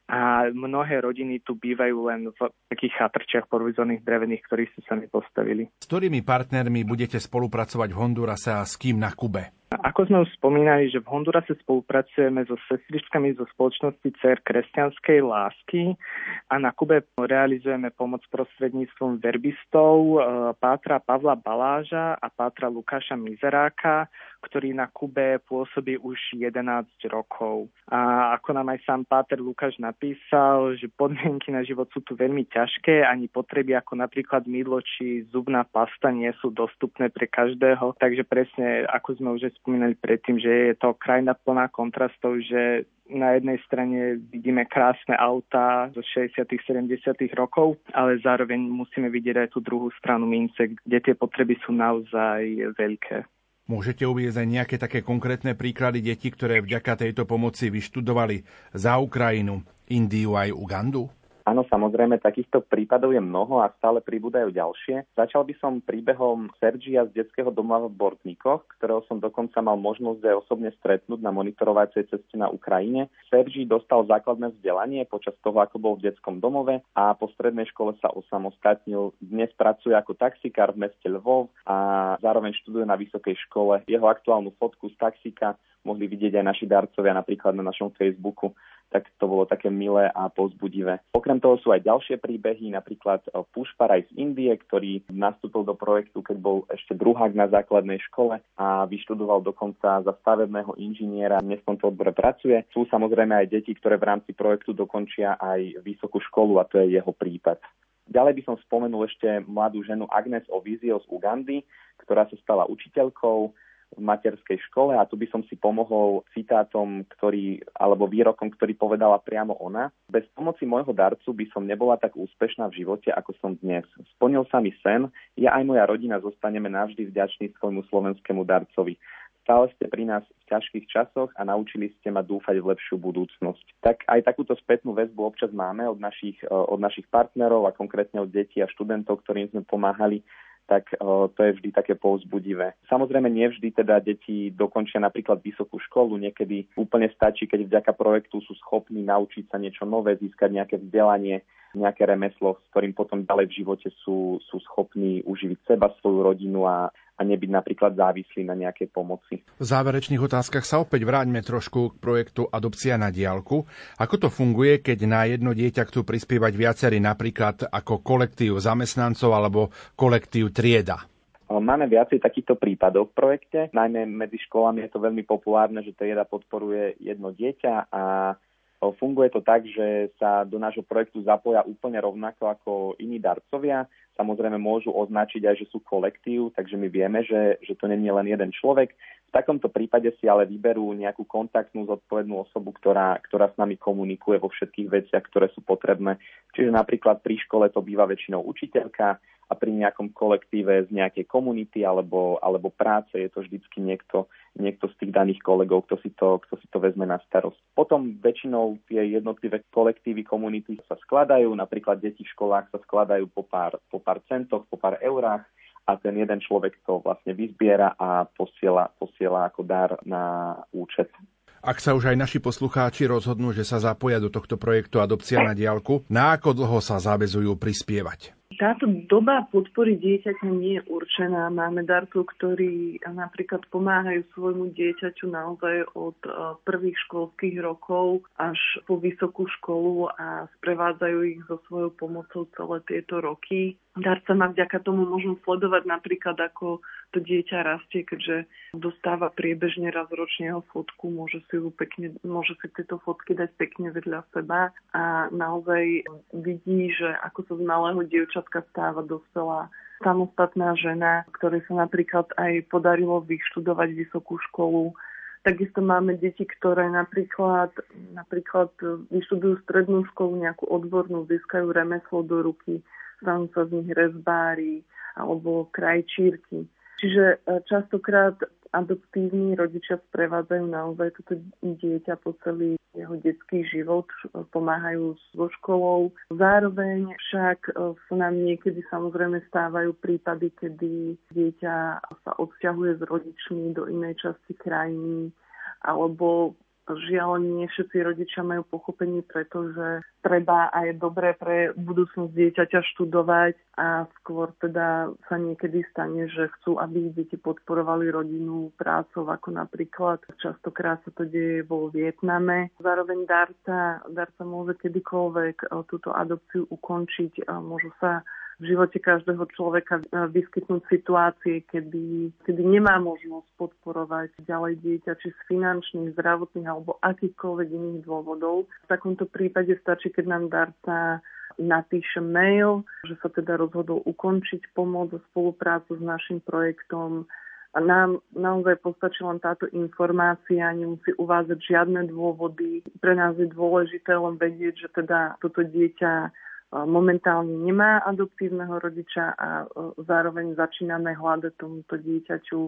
a mnohé rodiny tu bývajú len v takých chatrčiach provizorných drevených, ktorých si sami postavili. S ktorými partnermi budete spolupracovať v Hondurase a s kým na Kube? Ako sme už spomínali, že v Hondurase spolupracujeme so sestričkami zo spoločnosti CER kresťanskej lásky a na Kube realizujeme pomoc prostredníctvom verbistov e, Pátra Pavla Baláža a Pátra Lukáša Mizeráka, ktorý na Kube pôsobí už 11 rokov. A ako nám aj sám Páter Lukáš napísal, že podmienky na život sú tu veľmi ťažké, ani potreby ako napríklad mydlo či zubná pasta nie sú dostupné pre každého, takže presne ako sme už spomínali predtým, že je to krajina plná kontrastov, že na jednej strane vidíme krásne autá zo 60 70 rokov, ale zároveň musíme vidieť aj tú druhú stranu mince, kde tie potreby sú naozaj veľké. Môžete uvieť aj nejaké také konkrétne príklady detí, ktoré vďaka tejto pomoci vyštudovali za Ukrajinu, Indiu aj Ugandu? Áno, samozrejme, takýchto prípadov je mnoho a stále pribúdajú ďalšie. Začal by som príbehom Sergia z detského doma v Bortníkoch, ktorého som dokonca mal možnosť aj osobne stretnúť na monitorovacej ceste na Ukrajine. Sergi dostal základné vzdelanie počas toho, ako bol v detskom domove a po strednej škole sa osamostatnil. Dnes pracuje ako taxikár v meste Lvov a zároveň študuje na vysokej škole. Jeho aktuálnu fotku z taxika mohli vidieť aj naši darcovia napríklad na našom Facebooku tak to bolo také milé a pozbudivé. Okrem toho sú aj ďalšie príbehy, napríklad eh, Pušparaj z Indie, ktorý nastúpil do projektu, keď bol ešte druhák na základnej škole a vyštudoval dokonca za stavebného inžiniera, dnes v tomto odbore pracuje. Sú samozrejme aj deti, ktoré v rámci projektu dokončia aj vysokú školu a to je jeho prípad. Ďalej by som spomenul ešte mladú ženu Agnes Ovizio z Ugandy, ktorá sa stala učiteľkou v materskej škole a tu by som si pomohol citátom, ktorý, alebo výrokom, ktorý povedala priamo ona. Bez pomoci môjho darcu by som nebola tak úspešná v živote, ako som dnes. Splnil sa mi sen, ja aj moja rodina zostaneme navždy vďační svojmu slovenskému darcovi. Stále ste pri nás v ťažkých časoch a naučili ste ma dúfať v lepšiu budúcnosť. Tak aj takúto spätnú väzbu občas máme od našich, od našich partnerov a konkrétne od detí a študentov, ktorým sme pomáhali tak o, to je vždy také povzbudivé. Samozrejme, nevždy teda deti dokončia napríklad vysokú školu, niekedy úplne stačí, keď vďaka projektu sú schopní naučiť sa niečo nové, získať nejaké vzdelanie, nejaké remeslo, s ktorým potom ďalej v živote sú, sú schopní uživiť seba, svoju rodinu a, a nebyť napríklad závislí na nejakej pomoci. V záverečných otázkach sa opäť vráťme trošku k projektu Adopcia na diálku. Ako to funguje, keď na jedno dieťa chcú prispievať viacerí napríklad ako kolektív zamestnancov alebo kolektív trieda? Máme viacej takýchto prípadov v projekte, najmä medzi školami je to veľmi populárne, že trieda podporuje jedno dieťa a Funguje to tak, že sa do nášho projektu zapoja úplne rovnako ako iní darcovia. Samozrejme môžu označiť aj, že sú kolektív, takže my vieme, že, že to nie je len jeden človek. Takomto prípade si ale vyberú nejakú kontaktnú zodpovednú osobu, ktorá, ktorá s nami komunikuje vo všetkých veciach, ktoré sú potrebné. Čiže napríklad pri škole to býva väčšinou učiteľka, a pri nejakom kolektíve z nejakej komunity alebo, alebo práce je to vždycky niekto, niekto z tých daných kolegov, kto si, to, kto si to vezme na starosť. Potom väčšinou tie jednotlivé kolektívy, komunity sa skladajú, napríklad deti v školách sa skladajú po pár, po pár centoch, po pár eurách a ten jeden človek to vlastne vyzbiera a posiela, posiela ako dar na účet. Ak sa už aj naši poslucháči rozhodnú, že sa zapoja do tohto projektu Adopcia na diálku, na ako dlho sa zavezujú prispievať? Táto doba podpory dieťaťa nie je určená. Máme darcov, ktorí napríklad pomáhajú svojmu dieťaťu naozaj od e, prvých školských rokov až po vysokú školu a sprevádzajú ich so svojou pomocou celé tieto roky. Darca má vďaka tomu možno sledovať napríklad, ako to dieťa rastie, keďže dostáva priebežne raz ročne jeho fotku, môže si, ju pekne, môže si tieto fotky dať pekne vedľa seba a naozaj vidí, že ako sa z malého dievčatka stáva dospelá samostatná žena, ktorej sa napríklad aj podarilo vyštudovať vysokú školu. Takisto máme deti, ktoré napríklad, napríklad vyštudujú strednú školu, nejakú odbornú, získajú remeslo do ruky, stanú sa z nich rezbári alebo krajčírky. Čiže e, častokrát adoptívni rodičia sprevádzajú naozaj toto dieťa po celý jeho detský život, pomáhajú so školou. Zároveň však e, sa nám niekedy samozrejme stávajú prípady, kedy dieťa sa odsťahuje s rodičmi do inej časti krajiny alebo Žiaľ, nie všetci rodičia majú pochopenie, pretože treba a je dobré pre budúcnosť dieťaťa študovať a skôr teda sa niekedy stane, že chcú, aby deti podporovali rodinu prácou, ako napríklad častokrát sa to deje vo Vietname. Zároveň darca, darca môže kedykoľvek eh, túto adopciu ukončiť, môžu sa v živote každého človeka vyskytnúť situácie, kedy, kedy nemá možnosť podporovať ďalej dieťa, či z finančných, zdravotných alebo akýchkoľvek iných dôvodov. V takomto prípade stačí, keď nám darca napíše mail, že sa teda rozhodol ukončiť pomoc a spoluprácu s našim projektom a nám naozaj postačí len táto informácia, nemusí uvádzať žiadne dôvody. Pre nás je dôležité len vedieť, že teda toto dieťa momentálne nemá adoptívneho rodiča a zároveň začíname hľadať tomuto dieťaťu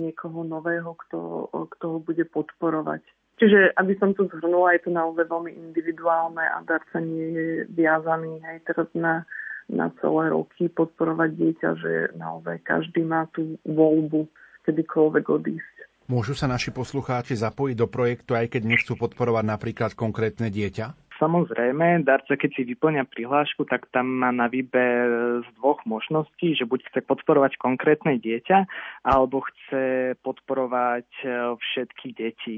niekoho nového, kto, kto ho bude podporovať. Čiže, aby som to zhrnula, je to naozaj veľmi individuálne a darca nie je viazaný aj teraz na, na celé roky podporovať dieťa, že naozaj každý má tú voľbu kedykoľvek odísť. Môžu sa naši poslucháči zapojiť do projektu, aj keď nechcú podporovať napríklad konkrétne dieťa? Samozrejme, darca, keď si vyplňa prihlášku, tak tam má na výber z dvoch možností, že buď chce podporovať konkrétne dieťa, alebo chce podporovať e, všetky deti.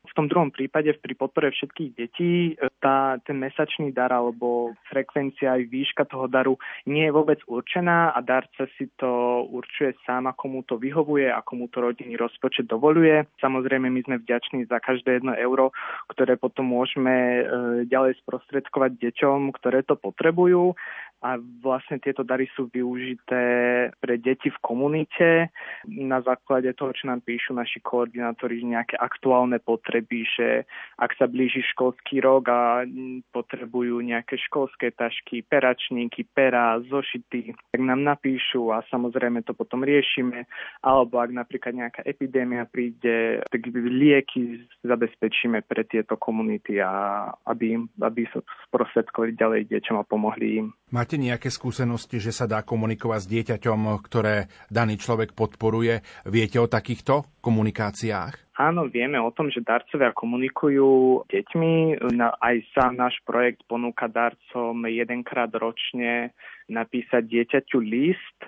V tom druhom prípade, pri podpore všetkých detí, tá, ten mesačný dar alebo frekvencia aj výška toho daru nie je vôbec určená a darca si to určuje sám, ako mu to vyhovuje, ako mu to rodinný rozpočet dovoluje. Samozrejme, my sme vďační za každé jedno euro, ktoré potom môžeme e, ďalej sprostredkovať deťom, ktoré to potrebujú a vlastne tieto dary sú využité pre deti v komunite na základe toho, čo nám píšu naši koordinátori, nejaké aktuálne potreby, že ak sa blíži školský rok a potrebujú nejaké školské tašky, peračníky, pera, zošity, tak nám napíšu a samozrejme to potom riešime, alebo ak napríklad nejaká epidémia príde, tak lieky zabezpečíme pre tieto komunity a aby, aby sa sprostredkovali ďalej deťom a pomohli im. Máte nejaké skúsenosti, že sa dá komunikovať s dieťaťom, ktoré daný človek podporuje? Viete o takýchto komunikáciách? Áno, vieme o tom, že darcovia komunikujú deťmi. Aj sám náš projekt ponúka darcom jedenkrát ročne napísať dieťaťu list,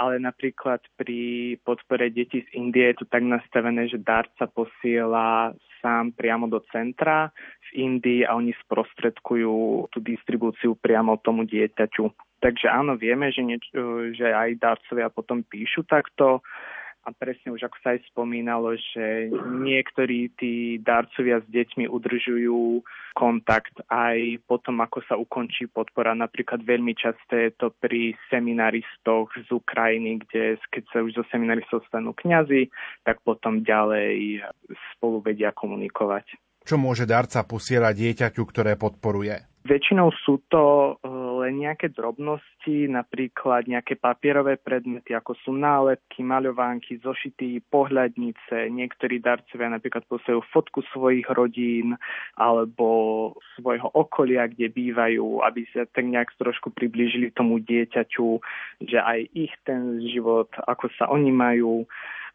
ale napríklad pri podpore detí z Indie je to tak nastavené, že darca posiela sám priamo do centra v Indii a oni sprostredkujú tú distribúciu priamo tomu dieťaťu. Takže áno, vieme, že, nieč- že aj darcovia potom píšu takto a presne už ako sa aj spomínalo, že niektorí tí darcovia s deťmi udržujú kontakt aj potom, ako sa ukončí podpora. Napríklad veľmi často je to pri seminaristoch z Ukrajiny, kde keď sa už zo seminaristov stanú kňazi, tak potom ďalej spolu vedia komunikovať. Čo môže darca posielať dieťaťu, ktoré podporuje? Väčšinou sú to e, len nejaké drobnosti, napríklad nejaké papierové predmety, ako sú nálepky, maľovánky, zošity, pohľadnice. Niektorí darcovia napríklad posielajú fotku svojich rodín alebo svojho okolia, kde bývajú, aby sa tak nejak trošku priblížili tomu dieťaťu, že aj ich ten život, ako sa oni majú,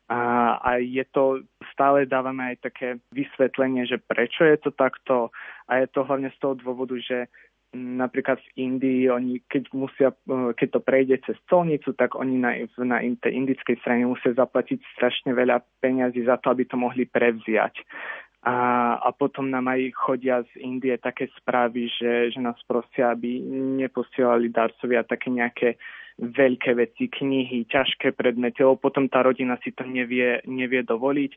a, a je to, stále dávame aj také vysvetlenie, že prečo je to takto a je to hlavne z toho dôvodu, že napríklad v Indii, oni keď, musia, e, keď to prejde cez colnicu, tak oni na, na tej indickej strane musia zaplatiť strašne veľa peňazí za to, aby to mohli prevziať. A, a potom nám aj chodia z Indie také správy, že, že nás prosia, aby neposielali darcovia také nejaké veľké veci, knihy, ťažké predmety, lebo potom tá rodina si to nevie, nevie dovoliť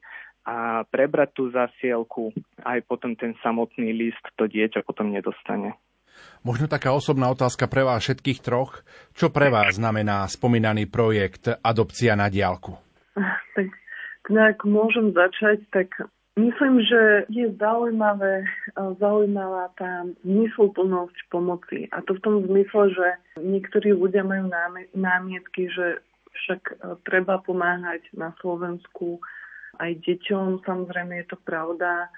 a prebrať tú zasielku, aj potom ten samotný list to dieťa potom nedostane. Možno taká osobná otázka pre vás všetkých troch. Čo pre vás znamená spomínaný projekt Adopcia na diálku? Tak, ak môžem začať, tak myslím, že je zaujímavé, zaujímavá tá zmysluplnosť pomoci. A to v tom zmysle, že niektorí ľudia majú námietky, že však e, treba pomáhať na Slovensku aj deťom, samozrejme je to pravda,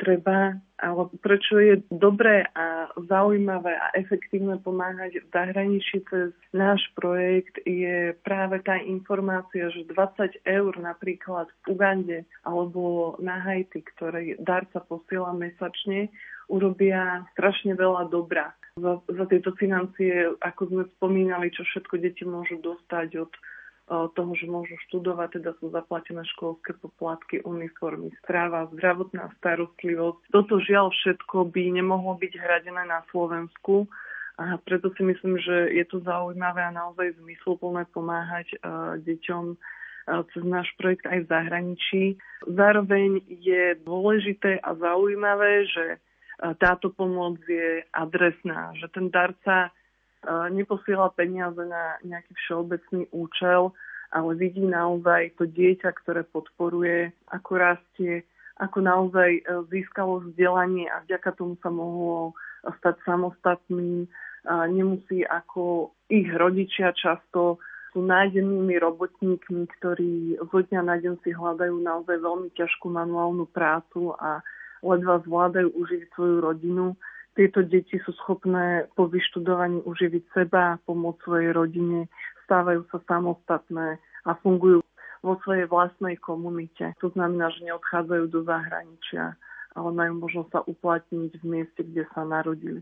treba, ale prečo je dobré a zaujímavé a efektívne pomáhať v zahraničí cez náš projekt je práve tá informácia, že 20 eur napríklad v Ugande alebo na Haiti, ktoré darca posiela mesačne, urobia strašne veľa dobra. Za, za tieto financie, ako sme spomínali, čo všetko deti môžu dostať od toho, že môžu študovať, teda sú zaplatené školské poplatky, uniformy, správa, zdravotná starostlivosť. Toto žiaľ všetko by nemohlo byť hradené na Slovensku. A preto si myslím, že je to zaujímavé a naozaj zmysluplné pomáhať uh, deťom uh, cez náš projekt aj v zahraničí. Zároveň je dôležité a zaujímavé, že uh, táto pomoc je adresná, že ten darca neposiela peniaze na nejaký všeobecný účel, ale vidí naozaj to dieťa, ktoré podporuje, ako rastie, ako naozaj e, získalo vzdelanie a vďaka tomu sa mohlo stať samostatným. Nemusí ako ich rodičia často sú nájdenými robotníkmi, ktorí zo dňa na deň si hľadajú naozaj veľmi ťažkú manuálnu prácu a ledva zvládajú uživiť svoju rodinu tieto deti sú schopné po vyštudovaní uživiť seba, pomôcť svojej rodine, stávajú sa samostatné a fungujú vo svojej vlastnej komunite. To znamená, že neodchádzajú do zahraničia, ale majú možnosť sa uplatniť v mieste, kde sa narodili.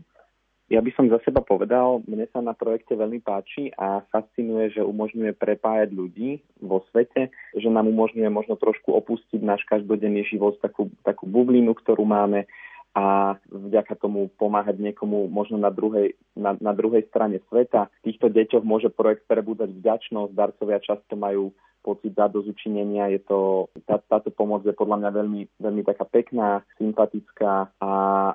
Ja by som za seba povedal, mne sa na projekte veľmi páči a fascinuje, že umožňuje prepájať ľudí vo svete, že nám umožňuje možno trošku opustiť náš každodenný život, takú, takú bublinu, ktorú máme, a vďaka tomu pomáhať niekomu možno na druhej, na, na druhej strane sveta. Týchto deťoch môže projekt prebúdať vďačnosť, darcovia často majú pocit zadozučinenia. Je to, tá, táto pomoc je podľa mňa veľmi, veľmi taká pekná, sympatická a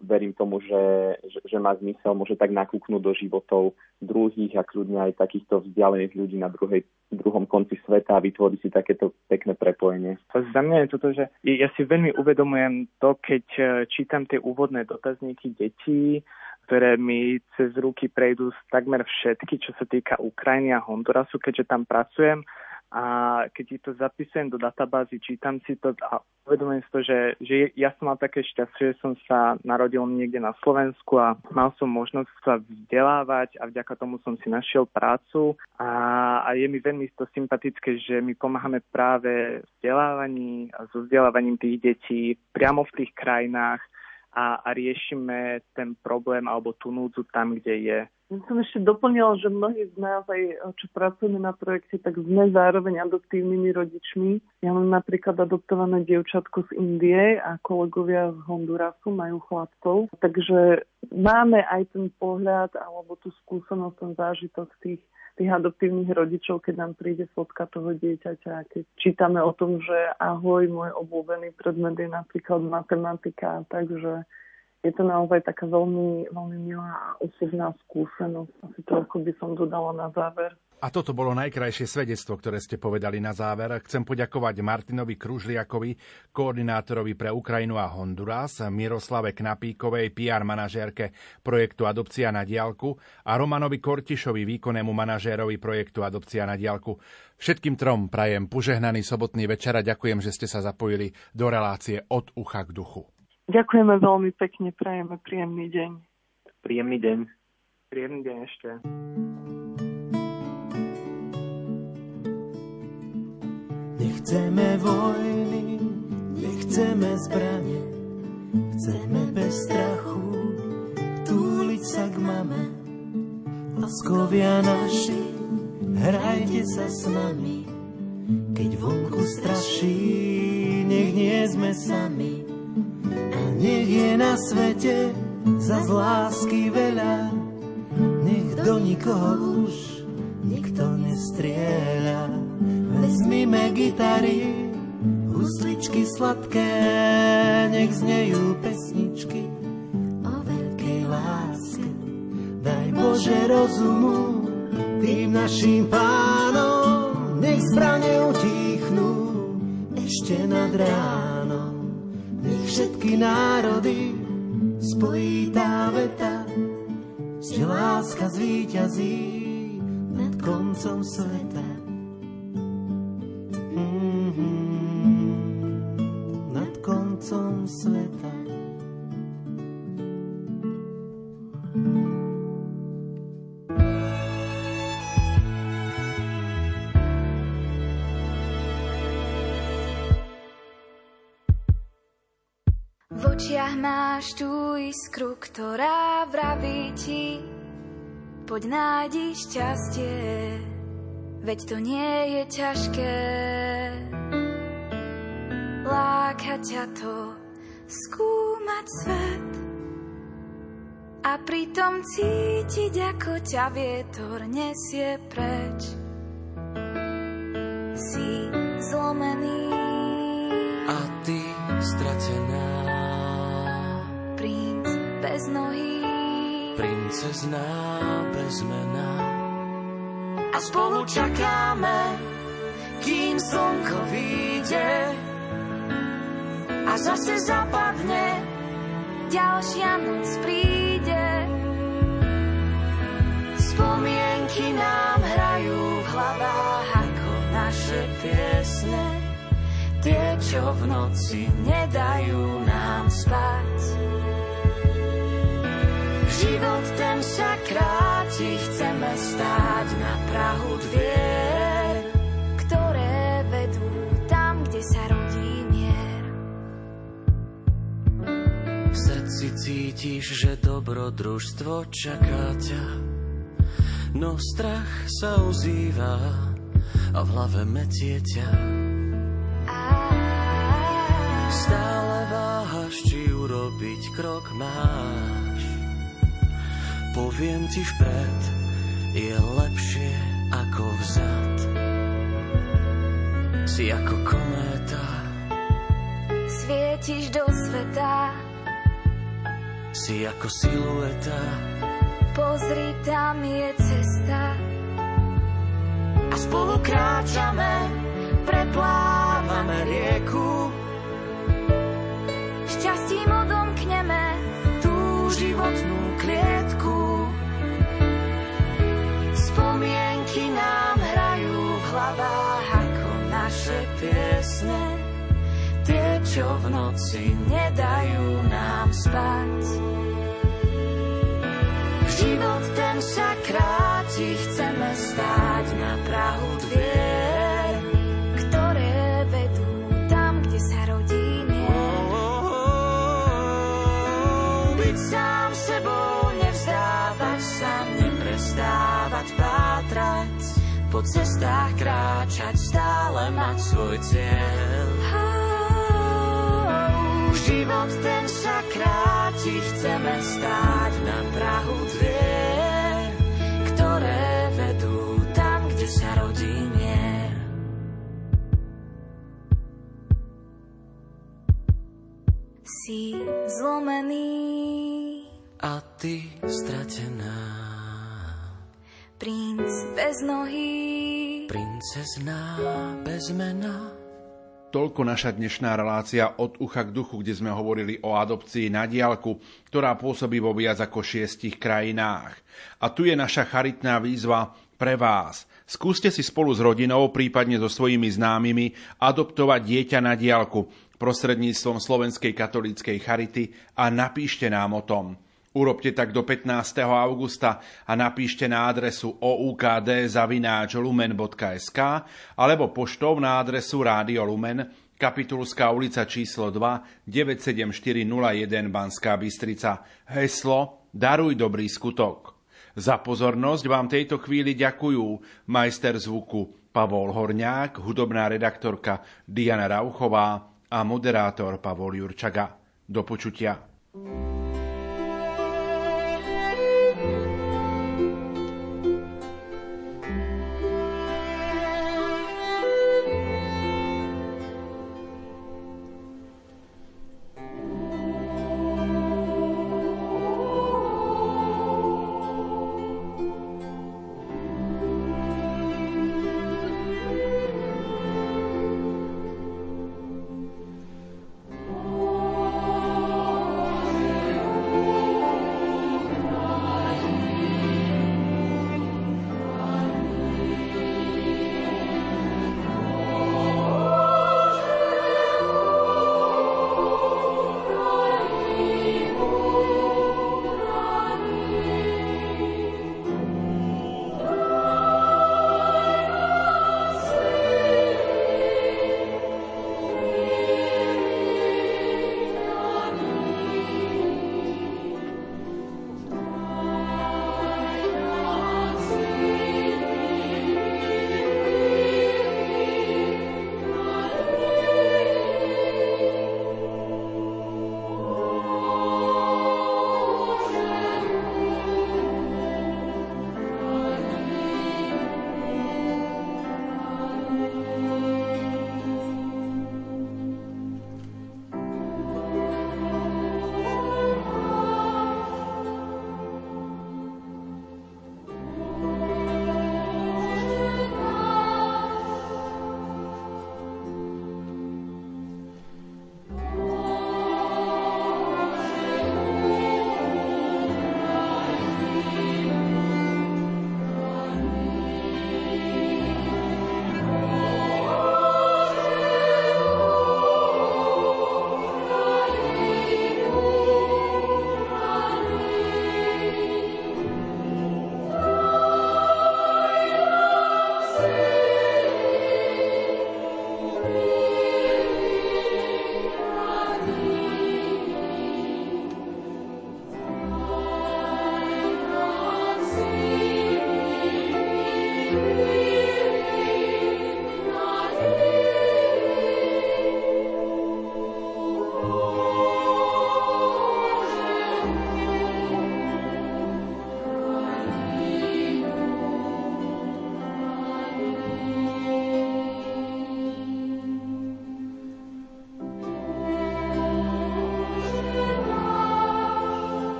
verím tomu, že, že, že má zmysel, môže tak nakúknúť do životov druhých a kľudne aj takýchto vzdialených ľudí na druhej, druhom konci sveta a vytvorí si takéto pekné prepojenie. Za mňa je toto, že ja si veľmi uvedomujem to, keď e, čítam tie úvodné dotazníky detí, ktoré mi cez ruky prejdú takmer všetky, čo sa týka Ukrajiny a Hondurasu, keďže tam pracujem a keď si to zapisujem do databázy, čítam si to a uvedomujem si to, že, že ja som mal také šťastie, že som sa narodil niekde na Slovensku a mal som možnosť sa vzdelávať a vďaka tomu som si našiel prácu a, a je mi veľmi to sympatické, že my pomáhame práve vzdelávaní a so vzdelávaním tých detí priamo v tých krajinách a, a riešime ten problém alebo tú núdzu tam, kde je. Ja som ešte doplnila, že mnohí z nás, aj čo pracujeme na projekte, tak sme zároveň adoptívnymi rodičmi. Ja mám napríklad adoptované dievčatko z Indie a kolegovia z Hondurasu majú chlapcov. Takže máme aj ten pohľad alebo tú skúsenosť, ten zážitok tých tých adoptívnych rodičov, keď nám príde fotka toho dieťaťa a keď čítame o tom, že ahoj, môj obľúbený predmet je napríklad matematika, takže je to naozaj taká veľmi, veľmi milá osobná skúsenosť. Asi toľko by som dodala na záver. A toto bolo najkrajšie svedectvo, ktoré ste povedali na záver. Chcem poďakovať Martinovi Kružliakovi, koordinátorovi pre Ukrajinu a Honduras, Miroslave Knapíkovej, PR manažérke projektu Adopcia na diálku a Romanovi Kortišovi, výkonnému manažérovi projektu Adopcia na diálku. Všetkým trom prajem požehnaný sobotný večer a ďakujem, že ste sa zapojili do relácie od ucha k duchu. Ďakujeme veľmi pekne, prajeme príjemný deň. Príjemný deň. Príjemný deň ešte. Nechceme vojny, nechceme zbranie, chceme bez strachu túliť sa k láskovia naši, hrajte sa s nami. Keď vonku straší, nech nie sme sami. A nech je na svete za lásky veľa. Nech do nikoho už nikto nestrieľa. Vezmime gitary, husličky sladké, nech znejú pesničky o veľkej láske. Daj Bože rozumu tým našim pánom, nech zbrane utichnú ešte nad ránom. Všetky národy spojí tá veta, že láska zvíťazí nad koncom sveta. Mm-hmm. Nad koncom sveta. Máš tú iskru, ktorá vraví ti, poď nájdi šťastie, veď to nie je ťažké. Láka ťa to skúmať svet a pritom cítiť, ako ťa vietor nesie preč. Si zlomený a ty stratená. Bez nohy, princezná bez mena. A spolu čakáme, kým slnko vyjde a zase zapadne, ďalšia noc príde. Spomienky nám hrajú v hlavách ako naše piesne, tie, čo v noci nedajú nám spať. Život ten sa kráti, chceme stáť na Prahu dvier, ktoré vedú tam, kde sa rodí mier. V srdci cítiš, že dobrodružstvo čaká ťa, no strach sa ozýva a v hlave metie ťa. Stále váhaš, či urobiť krok máš. Poviem ti vpred, je lepšie ako vzad. Si ako kométa, Svietiš do sveta, si ako silueta, pozri, tam je cesta. a spolu kráčame, piesne, tie, čo v noci nedajú nám spať. Život ten sa kráti, chceme stáť na Prahu dvier, po cestách kráčať, stále mať svoj cieľ. Život ten sa kráti, chceme stáť na Prahu dvier, ktoré vedú tam, kde sa rodí mier. Si zlomený, a ty stratená. Princ bez nohy, Princezná bez mena. Toľko naša dnešná relácia od ucha k duchu, kde sme hovorili o adopcii na diálku, ktorá pôsobí vo viac ako šiestich krajinách. A tu je naša charitná výzva pre vás. Skúste si spolu s rodinou, prípadne so svojimi známymi, adoptovať dieťa na diálku prostredníctvom Slovenskej katolíckej charity a napíšte nám o tom. Urobte tak do 15. augusta a napíšte na adresu oukd.lumen.sk alebo poštou na adresu Rádio Lumen, Kapitulská ulica číslo 2, 97401 Banská Bystrica. Heslo Daruj dobrý skutok. Za pozornosť vám tejto chvíli ďakujú majster zvuku Pavol Horňák, hudobná redaktorka Diana Rauchová a moderátor Pavol Jurčaga. Do počutia.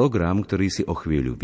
Program, ktorý si o chvíľu